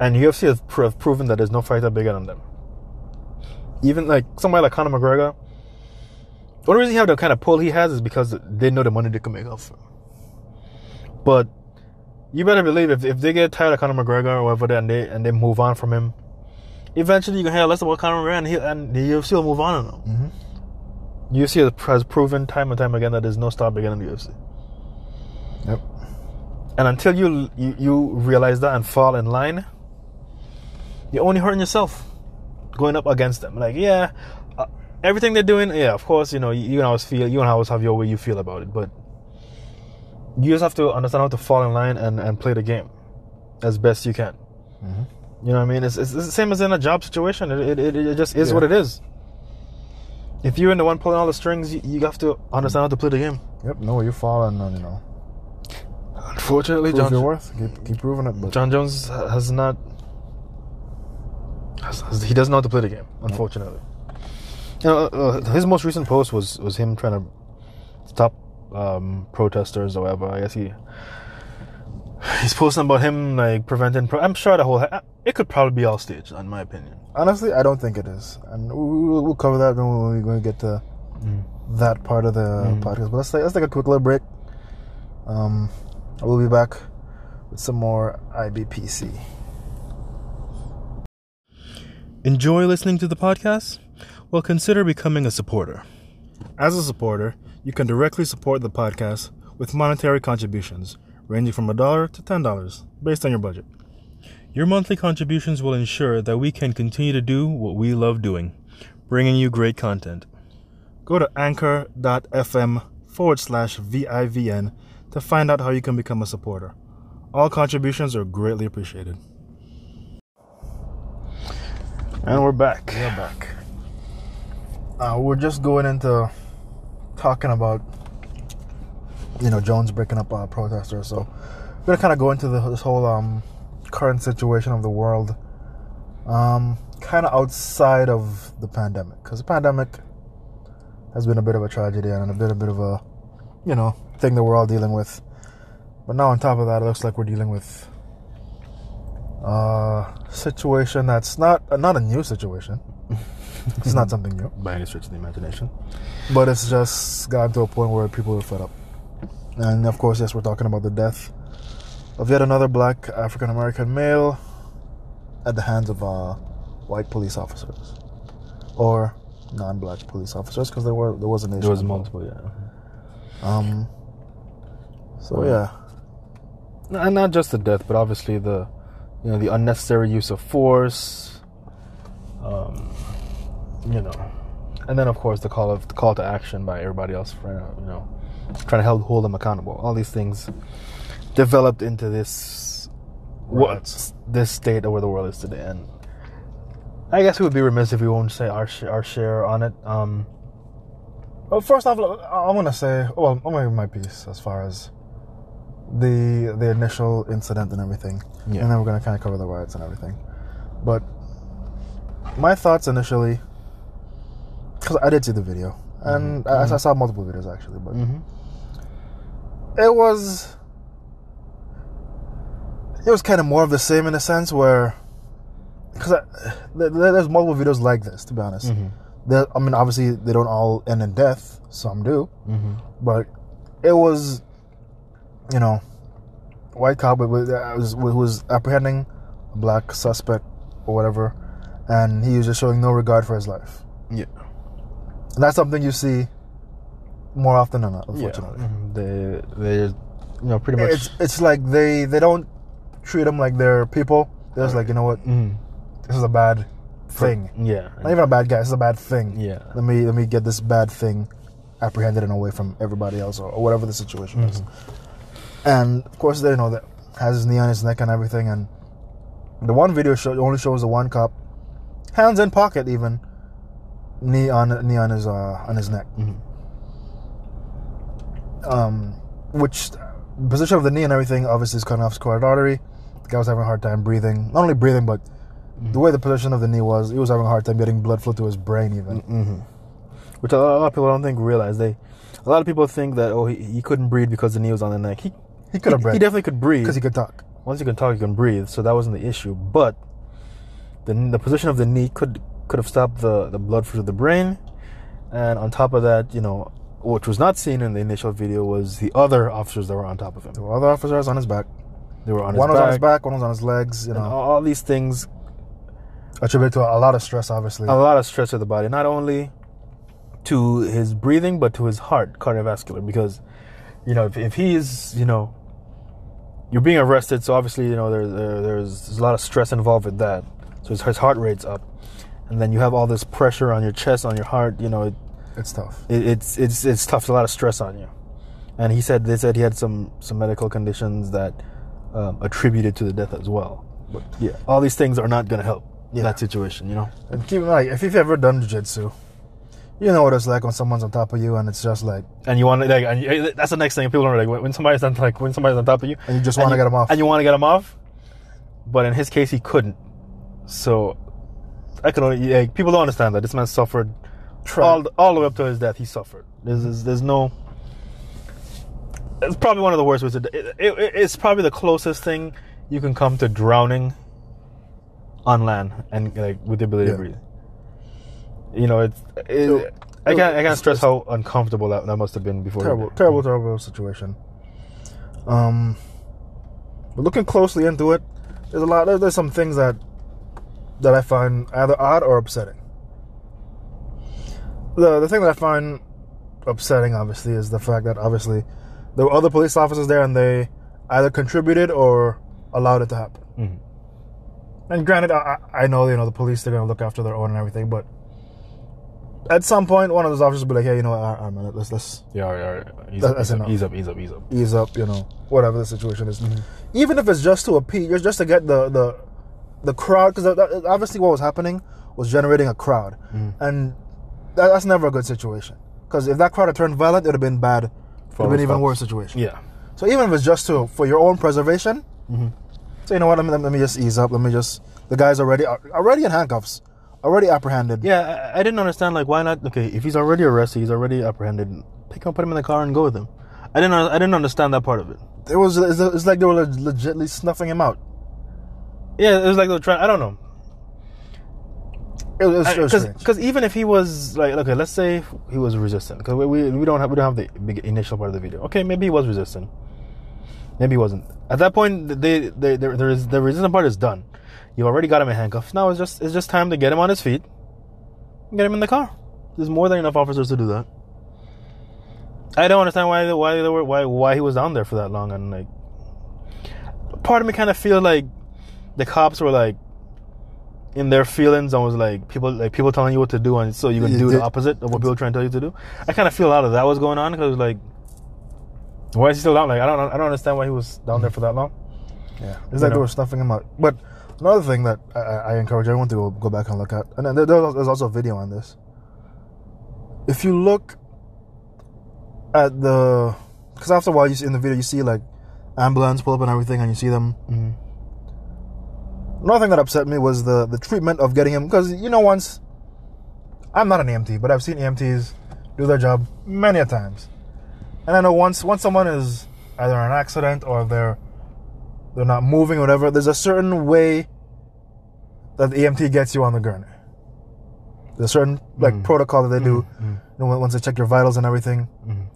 and UFC has have proven that there's no fighter bigger than them. Even like somebody like Conor McGregor. The only reason he have the kind of pull he has is because they know the money they can make off. him. But you better believe if, if they get tired of Conor McGregor or whatever, and they and they move on from him, eventually you can hear less about Conor McGregor, and, he, and the UFC will move on on him. Mhm. UFC has- has proven time and time again that there's no star bigger than the UFC. Yep. And until you, you you realize that and fall in line, you're only hurting yourself going up against them. Like, yeah, uh, everything they're doing, yeah, of course, you know, you, you can always feel, you can always have your way you feel about it, but you just have to understand how to fall in line and, and play the game as best you can. Mhm. You know what I mean? It's, it's the same as in a job situation. It, it, it, it just is Yeah. what it is. If you're in the one pulling all the strings, you, you have to understand how to play the game. Yep. Know where you fall and uh, you know Unfortunately, prove Jon, your worth. Keep keep proving it. But Jon Jones has not. Has, has- he doesn't know how to play the game. Unfortunately, you know, uh, his most recent post was was him trying to stop um, protesters or whatever. I guess he <sighs> he's posting about him like preventing. Pro- I'm sure the whole uh, it could probably be all staged, in my opinion. honestly, I don't think it is, and we- we'll, we'll cover that when we when we get to mm. that part of the mm. podcast. But let's take let's take a quick little break. Um, I will be back with some more IBPC. Enjoy listening to the podcast? Well, consider becoming a supporter. As a supporter, you can directly support the podcast with monetary contributions ranging from a dollar to ten dollars, based on your budget. Your monthly contributions will ensure that we can continue to do what we love doing, bringing you great content. Go to anchor.fm forward slash VIVN to find out how you can become a supporter. All contributions are greatly appreciated. And we're back. We're back. Uh, we're just going into talking about you know, Jones breaking up uh, protesters. So we're gonna kind of go into the, this whole um, current situation of the world, um, kind of outside of the pandemic, because the pandemic has been a bit of a tragedy and a bit a bit of a, you know, thing that we're all dealing with. But now on top of that, it looks like we're dealing with a situation that's not uh, not a new situation. it's not <laughs> something new, by any stretch of the imagination. but it's just gotten to a point where people are fed up. And of course, yes, we're talking about the death of yet another black African American male at the hands of uh, white police officers or non-black police officers, because there were there was an issue. There was multiple, yeah. Um. So yeah, and not just the death, but obviously the, you know, the unnecessary use of force. Um, you know, and then of course the call of the call to action by everybody else for you know, trying to help hold them accountable. All these things developed into this what this state of where the world is today, and I guess we would be remiss if we won't say our sh- our share on it. Um, Well, first off, I'm gonna say, well, I'm gonna give my piece as far as the the initial incident and everything, Yeah. and then we're gonna kind of cover the riots and everything. But my thoughts initially, because I did see the video, and I, I saw multiple videos actually, but mhm. It was it was kind of more of the same in a sense where because there's multiple videos like this to be honest Mhm. I mean obviously they don't all end in death some do Mhm. but it was you know white cop uh, was, who was apprehending a black suspect or whatever and he was just showing no regard for his life yeah. and that's something you see more often than not unfortunately Yeah. Mhm. They they you know pretty much it's it's like they they don't treat them like they're people. They're just like you know what, Mhm. this is a bad thing. Yeah. Not even a bad guy. This is a bad thing. Yeah. Let me let me get this bad thing apprehended and away from everybody else or, or whatever the situation is. And of course, they you know that has his knee on his neck and everything. And the one video show only shows the one cop, hands in pocket even, knee on knee on his uh, on his neck. Mhm. Um, which position of the knee and everything obviously is cutting off his carotid artery. The guy was having a hard time breathing. Not only breathing, but the way the position of the knee was, he was having a hard time getting blood flow to his brain even. hmm Which a lot of people don't think realize. They, a lot of people think that oh he, he couldn't breathe because the knee was on the neck. He He could have breathed he definitely could breathe because he could talk. once you can talk, you can breathe. So that wasn't the issue. But the the position of the knee could could have stopped the the blood flow to the brain, and on top of that, you know, which was not seen in the initial video was the other officers that were on top of him. There were other officers on his back. They were on one his was back. on his back, one was on his legs. You and know, all, all these things attributed to a lot of stress, obviously. a lot of stress to the body, not only to his breathing but to his heart, cardiovascular. Because you know, if, if he's you know, you're being arrested, so obviously you know there, there, there's, there's a lot of stress involved with that. So his, his heart rate's up, and then you have all this pressure on your chest, on your heart. You know, it, It's tough. it, it's it's it's tough. It's a lot of stress on you. And he said they said he had some some medical conditions that um, attributed to the death as well. But yeah, all these things are not going to help Yeah. that situation. You know. And keep in mind, if you've ever done jiu-jitsu, you know what it's like when someone's on top of you and it's just like, and you want to like, and you, that's the next thing people are like when- when somebody's on like when somebody's on top of you, and you just want to get them off. and you want to get them off, but in his case he couldn't. So I can only like, people don't understand that this man suffered Try. all all the way up to his death. He suffered. There's there's, there's no. It's probably one of the worst ways to. It, it, it's probably the closest thing you can come to drowning on land and like with the ability Yeah. to breathe. You know, it's. It, So- I can't. I can't stress how uncomfortable that, that must have been before. terrible, terrible, terrible situation. Um, but looking closely into it, there's a lot. There's some things that that I find either odd or upsetting. The the thing that I find upsetting, obviously, is the fact that obviously there were other police officers there and they either contributed or allowed it to happen. Mhm. And granted, I, I know you know the police they're gonna look after their own and everything, but at some point, one of those officers will be like, "Hey, you know, what, all right, all right, man, let's let's Yeah, yeah, yeah. Ease, That- up, ease, up, ease up, ease up, ease up. ease up, you know, whatever the situation is. Mm-hmm. Even if it's just to appease, just just to get the the the crowd, because obviously what was happening was generating a crowd, Mm. and that, that's never a good situation. Because if that crowd had turned violent, it would have been bad for all It'd been even worse situation. Yeah. So even if it's just to for your own preservation, Mm-hmm. so you know what? Let me, let me just ease up. Let me just. The guy's already already in handcuffs, already apprehended. Yeah, I, I didn't understand like why not? Okay, if he's already arrested, he's already apprehended. Pick him, put him in the car, and go with him. I didn't. I didn't understand that part of it. It was. It's like they were leg- legitly snuffing him out. Yeah, it was like they were trying. I don't know. It was, it was strange. Because even if he was like, okay, let's say he was resistant, because we, we we don't have we don't have the big initial part of the video. Okay, maybe he was resistant. Maybe he wasn't. At that point, they, they, there there is the resistant part is done. You already got him in handcuffs. Now it's just it's just time to get him on his feet, and get him in the car. There's more than enough officers to do that. I don't understand why why they were why why he was down there for that long and like. Part of me kind of feel like the cops were like in their feelings and was like people like people telling you what to do and so you can do the opposite of what people are trying to tell you to do. I kind of feel a lot of that was going on because like, why is he still down? Like I don't I don't understand why he was down there for that long. Yeah, it's You like they were snuffing him out. But another thing that I, I encourage everyone to go, go back and look at, and then there- there's also a video on this. If you look at the, because after a while you see in the video you see like ambulance pull up and everything, and you see them. Mm-hmm. Another thing that upset me was the the treatment of getting him, because you know once. I'm not an EMT, but I've seen EMTs do their job many a times, and I know once once someone is either in an accident or they're they're not moving or whatever, there's a certain way that the EMT gets you on the gurney. There's a certain like Mm. protocol that they do. Mm. You know, once they check your vitals and everything. Mhm.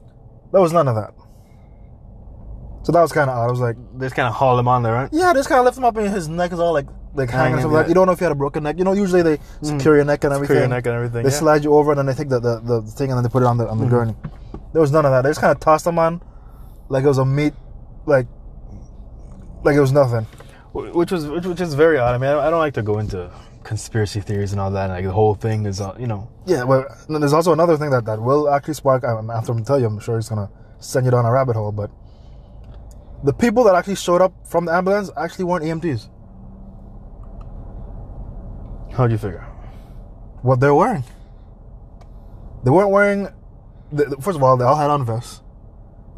There was none of that. So that was kind of odd. I was like, They just kind of haul him on there, right? yeah, they just kind of lift him up and his neck is all like like hanging. Hanging, like, you don't know if you had a broken neck. You know, usually they Mm. secure your neck and everything. Secure your neck and everything. They yeah. slide you over and then they take the, the, the thing and then they put it on the on the Mhm. gurney. There was none of that. They just kind of tossed him on like it was a meat, like like it was nothing. Which was which, which is very odd. I mean, I don't, I don't like to go into conspiracy theories and all that. Like the whole thing is, uh, you know, Yeah, well, there's also another thing that, that will actually spark. I'm after him tell you, I'm sure he's gonna send you down a rabbit hole. But the people that actually showed up from the ambulance actually weren't EMTs. how'd you figure? What they're wearing, they weren't wearing. First of all, they all had on vests.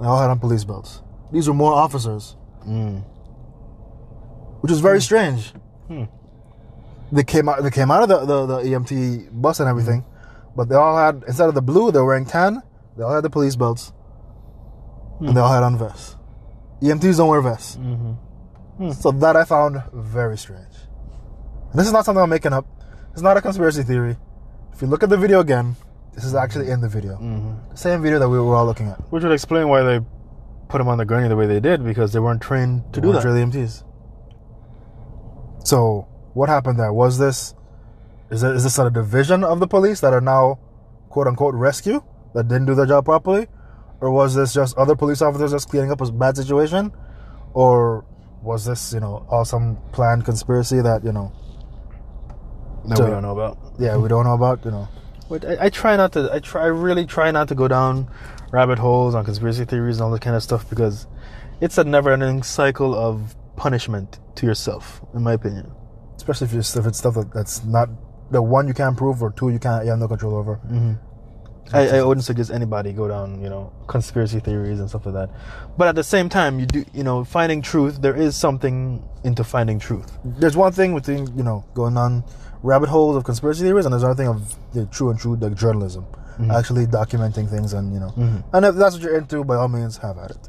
They all had on police belts. These were more officers, Mm. which is very strange. Hmm. They came out. They came out of the, the, the EMT bus and everything, but they all had instead of the blue, they were wearing tan. They all had the police belts, and they all had on vests. EMTs don't wear vests. Mm-hmm. So that I found very strange. And this is not something I'm making up. It's not a conspiracy theory. If you look at the video again, this is actually in the video. Mm-hmm. The same video that we were all looking at. Which would explain why they put him on the gurney the way they did because they weren't trained to do that. The EMTs. So what happened there? Was this is, it, is this a division of the police that are now quote unquote rescue that didn't do their job properly? Or was this just other police officers just cleaning up a bad situation? Or was this, you know, all some planned conspiracy that, you know, that So- we don't know about. yeah, we don't know about, you know. But I, I try not to. I try. I really try not to go down rabbit holes on conspiracy theories and all that kind of stuff because it's a never-ending cycle of punishment to yourself, in my opinion. Especially if, it's if it's stuff that, that's not the one you can't prove or two you can't you have no control over. Mm-hmm. I, I wouldn't suggest anybody go down, you know, conspiracy theories and stuff like that. But at the same time, you do, you know, finding truth. There is something into finding truth. There's one thing between you know going on rabbit holes of conspiracy theories, and there's another thing of the true and true like journalism, actually documenting things, and you know, Mhm. and if that's what you're into, by all means, have at it.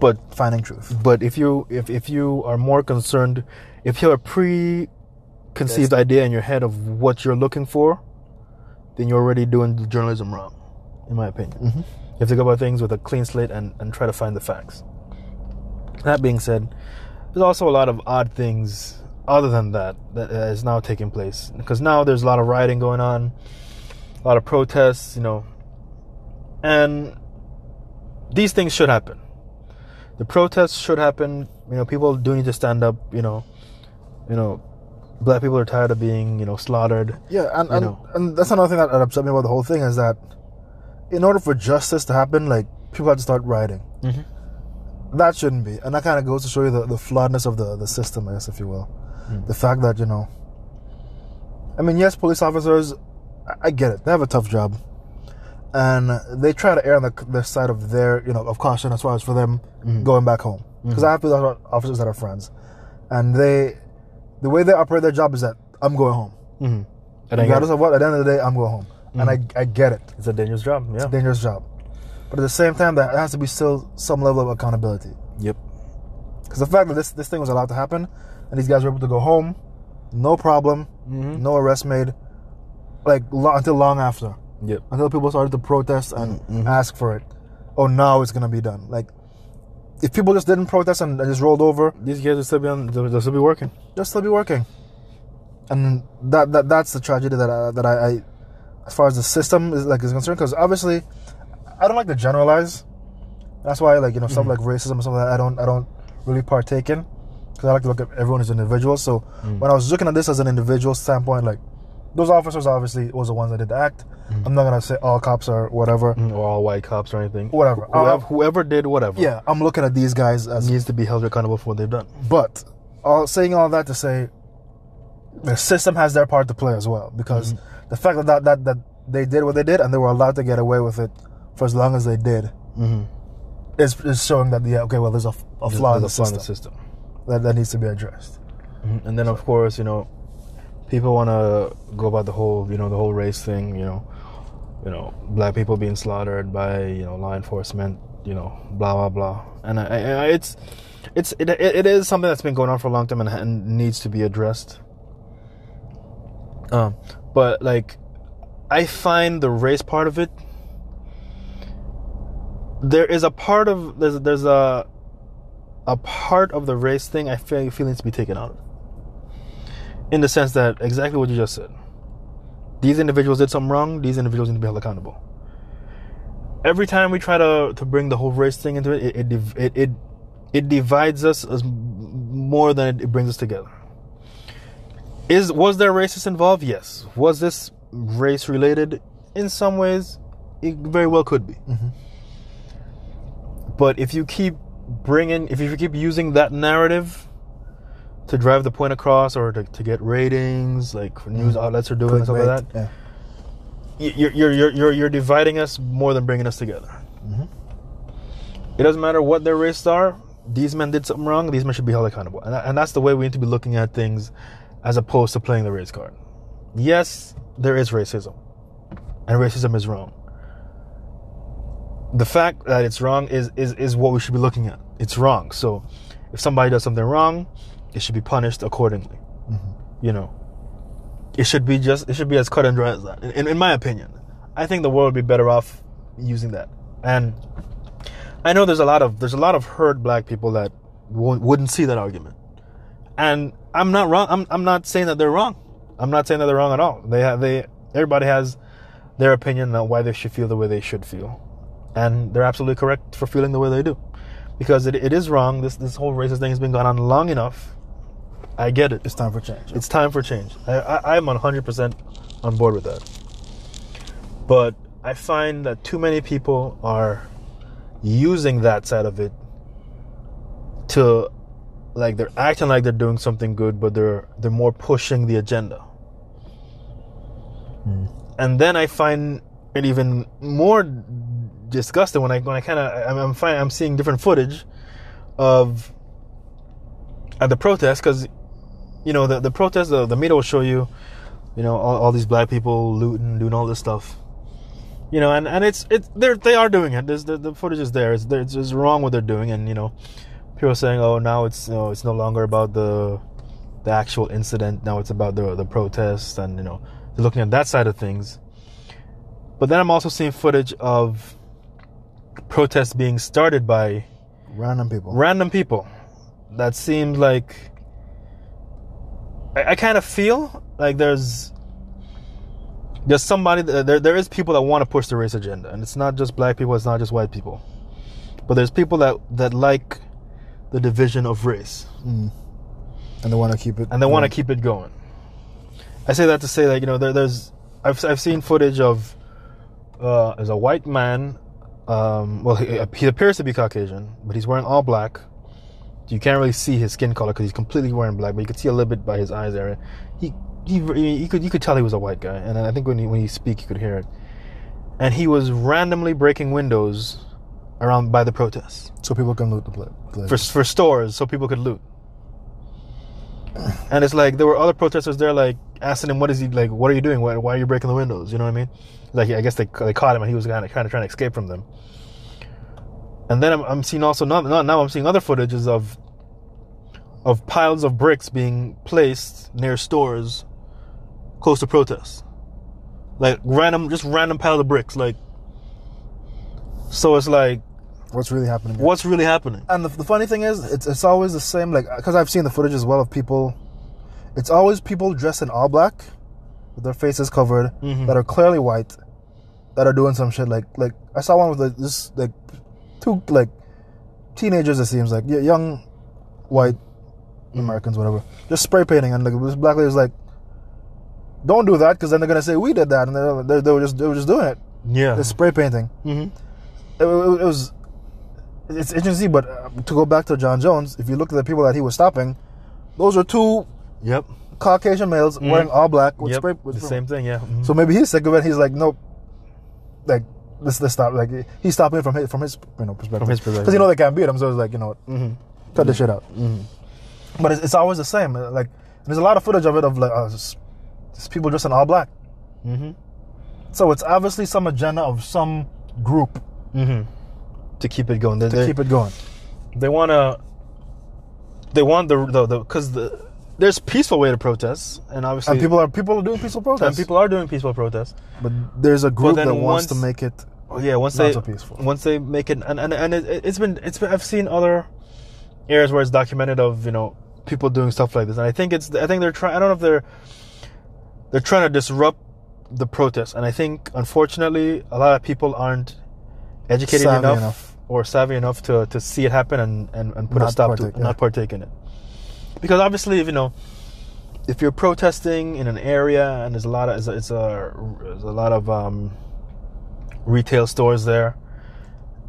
But Finding truth. but if you if if you are more concerned, if you have a preconceived idea in your head of what you're looking for, then you're already doing the journalism wrong, in my opinion. Mhm. You have to go about things with a clean slate and, and try to find the facts. That being said, there's also a lot of odd things other than that that is now taking place because now there's a lot of rioting going on, a lot of protests, you know, and these things should happen. The protests should happen. You know, people do need to stand up. You know, you know, black people are tired of being you know slaughtered. Yeah, and and, know. and that's another thing that, that upset me about the whole thing is that in order for justice to happen, like people have to start rioting. Mm-hmm. That shouldn't be, and that kind of goes to show you the, the flawedness of the the system, I guess, if you will. Hmm. The fact that you know, I mean, yes, police officers, I, I get it; they have a tough job, and they try to err on the, the side of their, you know, of caution as far as for them mm-hmm. going back home. Mm-hmm. Because I have police officers that are friends, and they, the way they operate their job is that I'm going home. Mm-hmm. And Regardless of what, at the end of the day, I'm going home, and I, I get it. it's a dangerous job. Yeah. Dangerous job, but at the same time, there has to be still some level of accountability. Yep. Because the fact that this this thing was allowed to happen, and these guys were able to go home, no problem, Mhm. no arrest made, like lo- until long after, Yep. until people started to protest and Mhm. ask for it. Oh, now it's gonna be done. Like, if people just didn't protest and, and just rolled over, These guys would still be on. They'll, they'll still be working. they'll still be working. And that that that's the tragedy that I, that I, I as far as the system is like is concerned. Because obviously, I don't like to generalize. That's why like you know stuff mm-hmm. like racism and stuff like that I don't I don't really partake in because I like to look at everyone as individuals. So mm. when I was looking at this as an individual standpoint, like those officers obviously was the ones that did the act. I'm not gonna say all cops are whatever, Mm, Or all white cops or anything. whatever. Whoever, Uh, whoever did whatever. yeah, I'm looking at these guys as Needs to be held accountable for what they've done. But all saying all that to say, the system has their part to play as well because Mm-hmm. the fact that, that that that they did what they did and they were allowed to get away with it for as long as they did Mm-hmm. is, is showing that yeah okay well there's a, a flaw in the There's a flaw in system the system. that, that needs to be addressed. Mhm. And then of course, you know, people want to go about the whole, you know, the whole race thing. You know, you know, black people being slaughtered by you know law enforcement. You know, blah blah blah. And I, I, it's, it's, it, it, it is something that's been going on for a long time and, and needs to be addressed. Um, but like, I find the race part of it. There is a part of there's there's a a part of the race thing I feel, feel needs to be taken out. In the sense that exactly what you just said. These individuals did something wrong, these individuals need to be held accountable. Every time we try to, to bring the whole race thing into it, it it, it, it, it divides us as more than it brings us together. Is was there racist involved? Yes. Was this race related? In some ways, it very well could be. Mm-hmm. But if you keep bringing, if you keep using that narrative to drive the point across or to, to get ratings, like mm. news outlets are doing and stuff like that, Yeah. you're, you're, you're, you're, you're dividing us more than bringing us together. Mm-hmm. It doesn't matter what their races are. These men did something wrong. These men should be held accountable, and, and that's the way we need to be looking at things, as opposed to playing the race card. Yes, there is racism, and racism is wrong. The fact that it's wrong is is is what we should be looking at. It's wrong. So, if somebody does something wrong, it should be punished accordingly. Mm-hmm. You know, it should be just it should be as cut and dry as that. In, in my opinion, I think the world would be better off using that. And I know there's a lot of there's a lot of hurt black people that wou- wouldn't see that argument. And I'm not wrong. I'm I'm not saying that they're wrong. I'm not saying that they're wrong at all. They have they everybody has their opinion on why they should feel the way they should feel, and they're absolutely correct for feeling the way they do, because it, it is wrong. This this whole racist thing has been going on long enough. I get it. It's time for change. It's time for change. I, I, I'm 100% on board with that. But I find that too many people are using that side of it to, like, they're acting like they're doing something good, but they're they're more pushing the agenda. Hmm. And then I find it even more disgusting when I when I kind of I'm, I'm fine I'm seeing different footage of at the protest because you know the the protest the, the media will show you you know all, all these black people looting doing all this stuff. You know and and it's it's they're they are doing it. There's, the, the footage is there. It's, it's it's wrong what they're doing. And you know people are saying oh now it's you know it's no longer about the the actual incident. Now it's about the the protest and you know they're looking at that side of things. But then i'm also seeing footage of protests being started by Random people. random people. That seems like I, I kind of feel like there's there's somebody there there is people that want to push the race agenda and it's not just black people it's not just white people. But there's people that that like the division of race. And they want to keep it. and they want to keep it going. I say that to say that you know there, there's I've, I've seen footage of uh there's a white man um well he, he appears to be caucasian but he's wearing all black you can't really see his skin color because he's completely wearing black but you could see a little bit by his eyes area he he you could you could tell he was a white guy and i think when he when he speak you could hear it and he was randomly breaking windows around by the protests So people can loot the pla- place. for for stores so people could loot. And it's like there were other protesters there, like asking him, "What is he like? What are you doing? Why, why are you breaking the windows?" You know what I mean? Like I guess they they caught him, and he was kind of kind of trying to escape from them. And then I'm, I'm seeing also now, now now I'm seeing other footages of of piles of bricks being placed near stores close to protests, like random, just random piles of bricks, like. So it's like, What's really happening? what's really happening? And the, the funny thing is, it's it's always the same. Like, because I've seen the footage as well of people. It's always people dressed in all black, with their faces covered, Mhm. that are clearly white, that are doing some shit. Like, like I saw one with like, this like two like teenagers. It seems like young white Americans, whatever, just spray painting, and like this black lady was like, "Don't do that," because then they're gonna say we did that, and they, they, they were just they were just doing it. Yeah. They're spray painting hmm it, it, it was it's interesting but uh, to go back to jon jones if you look at the people that he was stopping those are two Yep. caucasian males Mhm. wearing all black with yep. spray with the same thing. Yeah. Mhm. so maybe he's sick of it he's like nope like this this stop like he's stopping it from his from his you know perspective From his perspective. because you know they can't beat him so it's like you know what, Mhm. cut this shit out Mhm. but it's, it's always the same like there's a lot of footage of it of like uh, just, just people dressed in all black Mhm. so it's obviously some agenda of some group Mhm. To keep it going. They, to keep it going they want to. They want the the because the, there's peaceful way to protest, and obviously and people are people are doing peaceful protests and people are doing peaceful protests. But there's a group that wants to make it. Yeah, once Not they so peaceful. once they make it, and and, and it, it's been it's been I've seen other areas where it's documented of you know people doing stuff like this, and I think it's I think they're trying. I don't know if they're they're trying to disrupt the protest, and I think unfortunately a lot of people aren't educated enough, enough. or savvy enough to, to see it happen and, and, and put a stop partake, to yeah. not partake in it. Because obviously, if you know, if you're protesting in an area and there's a lot of it's a, it's a there's a lot of um, retail stores there,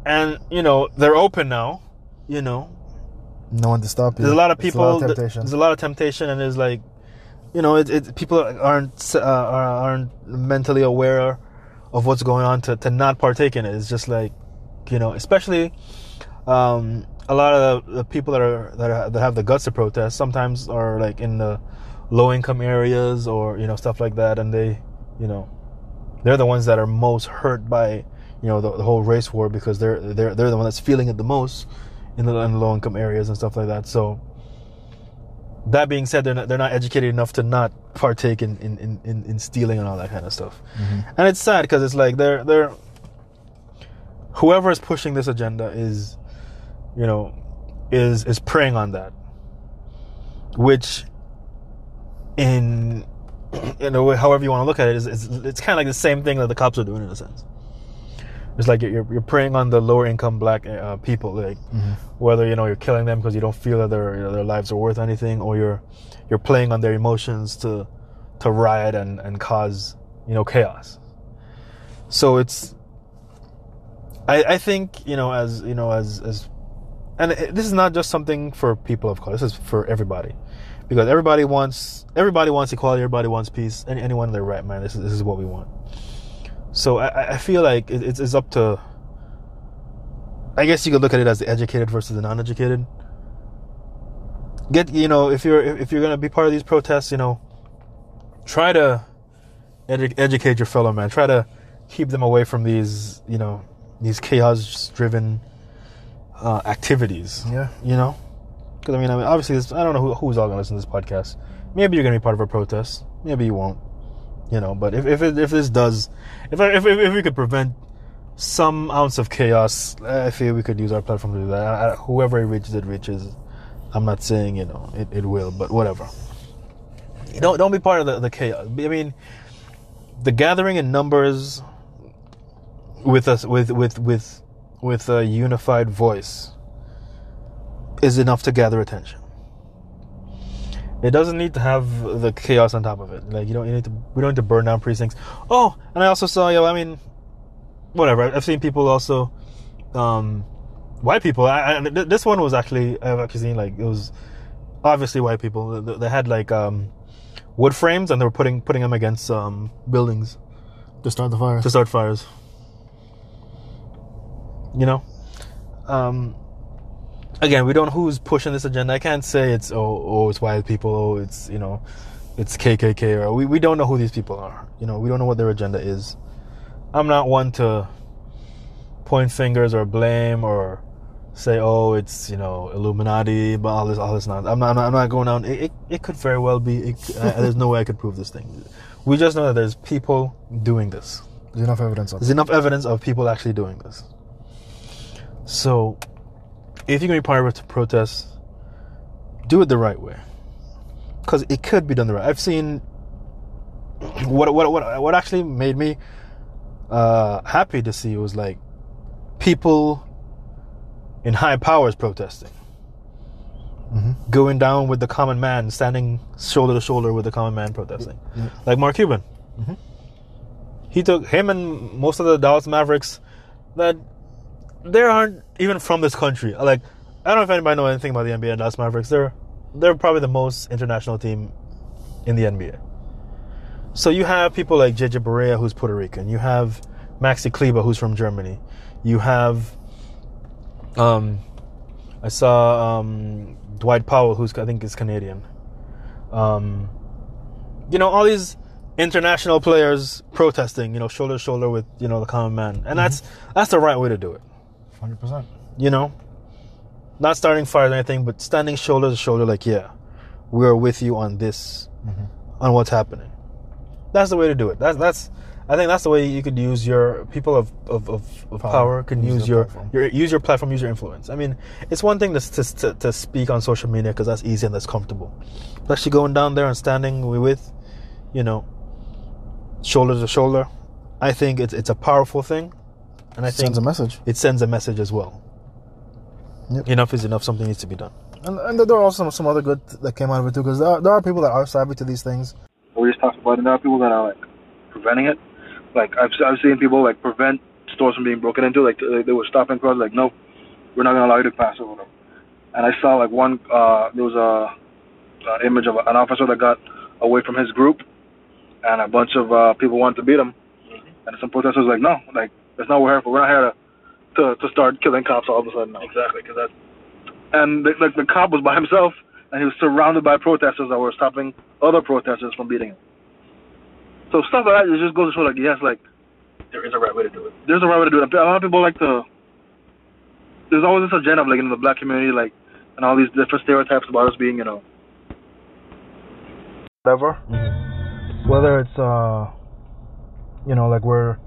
and you know they're open now, you know No one to stop you. there's a lot of people. A lot of th- There's a lot of temptation, and there's like, you know, it, it people aren't uh, are- aren't mentally aware of what's going on to, to not partake in it. It's just like, you know, especially um, a lot of the, people that are that are, that have the guts to protest sometimes are like in the low income areas or you know stuff like that, and they, you know, they're the ones that are most hurt by you know the, the whole race war because they're they're they're the one that's feeling it the most in the, in the low income areas and stuff like that. So that being said, they're not, they're not educated enough to not partake in, in, in, in, in stealing and all that kind of stuff. Mm-hmm. And it's sad because it's like they're they're whoever is pushing this agenda is you know is is preying on that, which in <clears throat> in a way, however you want to look at it, is, is it's kind of like the same thing that the cops are doing in a sense. It's like you're you're preying on the lower income black uh, people, like whether you know you're killing them because you don't feel that their you know, their lives are worth anything, or you're you're playing on their emotions to to riot and and cause you know chaos. So it's I I think you know as you know as as and it, this is not just something for people of color. This is for everybody, because everybody wants everybody wants equality. Everybody wants peace. Any, anyone in their right mind, this is this is what we want. So I, I feel like it, it's, it's up to. I guess you could look at it as the educated versus the non-educated. Get you know if you're if you're gonna be part of these protests, you know, try to edu- educate your fellow man. Try to keep them away from these you know these chaos-driven uh, activities. Yeah. You know, because I mean, I mean, obviously, this, I don't know who, who's all gonna listen to this podcast. Maybe you're gonna be part of a protest. Maybe you won't. You know, but if if it, if this does, if, if if if we could prevent some ounce of chaos, I feel we could use our platform to do that. I, I, whoever it reaches, it reaches. I'm not saying you know it, it will, but whatever. You don't don't be part of the, the chaos. I mean, the gathering in numbers with us with with with with a unified voice is enough to gather attention. It doesn't need to have the chaos on top of it. Like you don't you need to we don't need to burn down precincts. Oh, and I also saw you. know, I mean, whatever. I've seen people also, um, white people. I, I, this one was actually I've actually seen like it was obviously white people. They, they had like um, wood frames and they were putting putting them against um, buildings To start the fire. to start fires. You know, um, again, we don't know who's pushing this agenda. I can't say it's oh oh it's white people, oh it's you know, it's KKK or we we don't know who these people are. You know, we don't know what their agenda is. I'm not one to point fingers or blame or say oh it's you know Illuminati, but all this all this not. I'm not I'm not going down. It it, it could very well be. It, uh, there's no way I could prove this thing. We just know that there's people doing this. There's enough evidence of There's enough evidence of people actually doing this. So, if you're going to be part of a protest, do it the right way. Because it could be done the right. I've seen what what what what actually made me uh, happy to see was like people in high powers protesting, Mhm. going down with the common man, standing shoulder to shoulder with the common man protesting, Yeah. like Mark Cuban. Mhm. He took him and most of the Dallas Mavericks that they aren't even from this country. Like I don't know if anybody knows anything about the NBA and Dallas Mavericks. They're they're probably the most international team in the NBA. So you have people like JJ Barea, who's Puerto Rican. You have Maxi Kleber, who's from Germany. You have, um, I saw um, Dwight Powell, who's I think is Canadian. Um, you know all these international players protesting, you know, shoulder to shoulder with you know the common man, and that's that's the right way to do it. Hundred percent. You know, not starting fires or anything, but standing shoulder to shoulder, like yeah, we are with you on this, mm-hmm. on what's happening. That's the way to do it. That's that's. I think that's the way you could use your people of of, of, of power, Power. can Use use your, platform. your use your platform, use your influence. I mean, it's one thing to to, to speak on social media because that's easy and that's comfortable. But actually going down there and standing with, you know, shoulder to shoulder, I think it's it's a powerful thing, and I think it Sends a message. it sends a message as well. Yep. Enough is enough. Something needs to be done. And, and there are also some, some other good that came out of it too, because there are, there are people that are savvy to these things. we just talked about it. And there are people that are like preventing it. Like I've I've seen people like prevent stores from being broken into. Like they, they were stopping crowds. Like no, we're not gonna allow you to pass over them. And I saw like one. Uh, there was a an image of an officer that got away from his group, and a bunch of uh, people wanted to beat him. And some protesters were like, no, like that's not what we're here for. We're not here to to, to start killing cops all of a sudden. Now. Exactly, because that's. And the, like the cop was by himself, and he was surrounded by protesters that were stopping other protesters from beating him. So stuff like that it just goes to show like yes, like there is a right way to do it. There's a right way to do it. A lot of people like to. There's always this agenda of like in the black community, like, and all these different stereotypes about us being, you know, Whatever. Whether it's uh, you know, like we're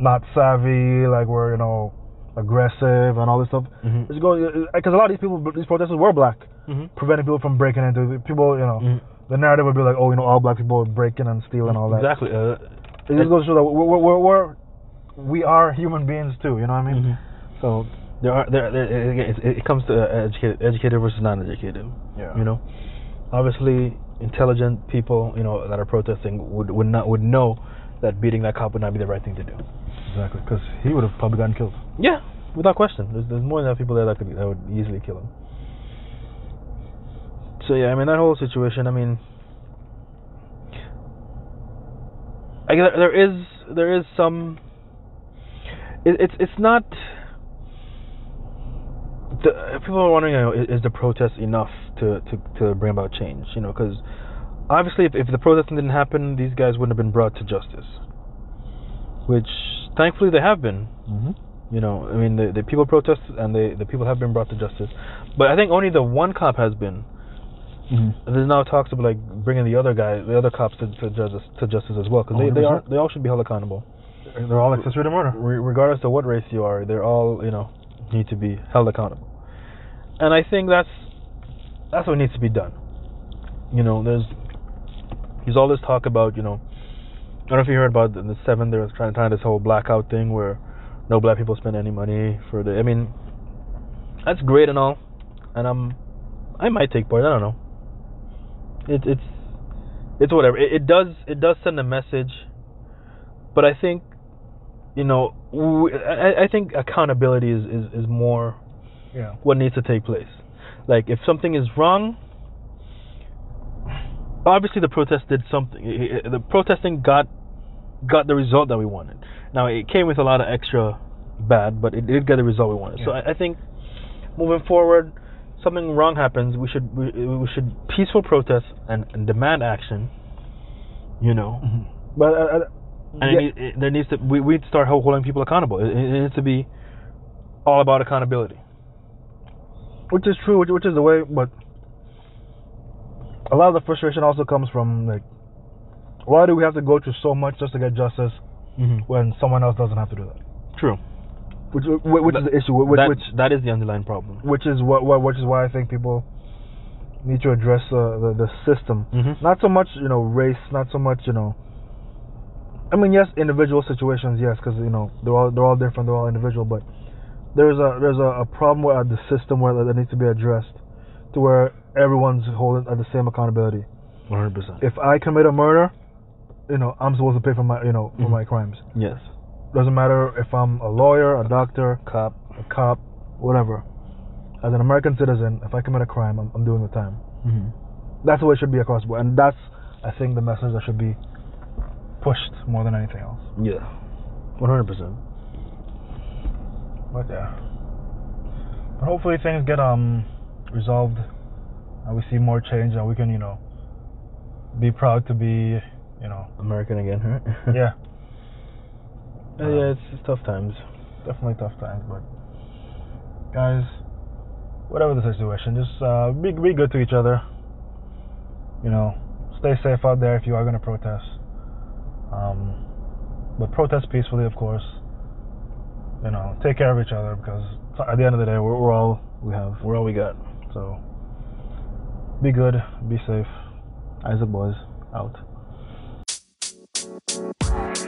not savvy, like we're you know aggressive and all this stuff. Mhm. It's going because a lot of these people, these protesters were black, Mhm. preventing people from breaking into. People, you know, Mhm. the narrative would be like, oh, you know, all black people are breaking and stealing all that. Exactly. Uh, It just goes to show that we're, we're, we're we are human beings too. You know what I mean? Mhm. So there are there, there it, it, it comes to uh, educated educated versus non-educated. Yeah. You know, obviously intelligent people you know that are protesting would would not would know that beating that cop would not be the right thing to do. Exactly. Because he would have probably gotten killed. Yeah, without question. There's, there's more than enough people there that could that would easily kill him. So yeah, I mean that whole situation. I mean, I guess there is there is some. It, it's it's not. The, people are wondering, you know, is, the protest enough to, to, to bring about change? You know, because obviously, if, if the protesting didn't happen, these guys wouldn't have been brought to justice. Which, thankfully, they have been. Mm-hmm. You know, I mean, the, the people protest and the the people have been brought to justice, but I think only the one cop has been. Mm-hmm. There's now talks about like bringing the other guy, the other cops to to justice to justice as well, because they they are they all should be held accountable, They're all accessory to murder. Re- regardless of what race you are. They're all you know need to be held accountable, and I think that's that's what needs to be done. You know, there's there's all this talk about you know, I don't know if you heard about the, the seven. They're trying trying this whole blackout thing where no black people spend any money for the. I mean, that's great and all, and I'm I might take part. I don't know. It, it's it's whatever. It, it does it does send a message, but I think you know I I think accountability is, is is more Yeah. what needs to take place. Like if something is wrong, obviously the protest did something. I- I- The protesting got got the result that we wanted. Now it came with a lot of extra bad, but it did get the result we wanted. So I, I think moving forward, something wrong happens, we should we, we should peaceful protest and, and demand action. You know, But uh, uh, and yeah, need, it, there needs to we we start holding people accountable. It, it needs to be all about accountability. which is true, which, which is the way, but a lot of the frustration also comes from like, why do we have to go through so much just to get justice Mm-hmm. when someone else doesn't have to do that? True. Which, which, which is the issue. Which, that, which, that is the underlying problem. which is what, what, which is why I think people need to address uh, the the system. Mm-hmm. Not so much, you know, race. Not so much, you know. I mean, yes, individual situations, yes, because you know they're all they're all different, they're all individual, but there's a there's a, a problem with uh, the system where that needs to be addressed, to where everyone's holding at the same accountability. One hundred percent. If I commit a murder, you know, I'm supposed to pay for my you know for Mhm. my crimes. Yes. Doesn't matter if I'm a lawyer, a doctor, Cop. a cop, whatever. As an American citizen, if I commit a crime, I'm, I'm doing the time. Mm-hmm. That's the way it should be across the board, and that's I think the message that should be pushed more than anything else. Yeah. One hundred percent. But yeah, but hopefully things get um resolved, and we see more change, and we can you know be proud to be you know American again, right? <laughs> yeah yeah, yeah, it's, it's tough times. definitely tough times, but guys, whatever the situation, just uh, be be good to each other. You know, stay safe out there if you are going to protest. Um, but protest peacefully, of course. You know, take care of each other because at the end of the day, we're, we're all we have. We're all we got. So, be good, be safe. Isaac Boys out. Bye.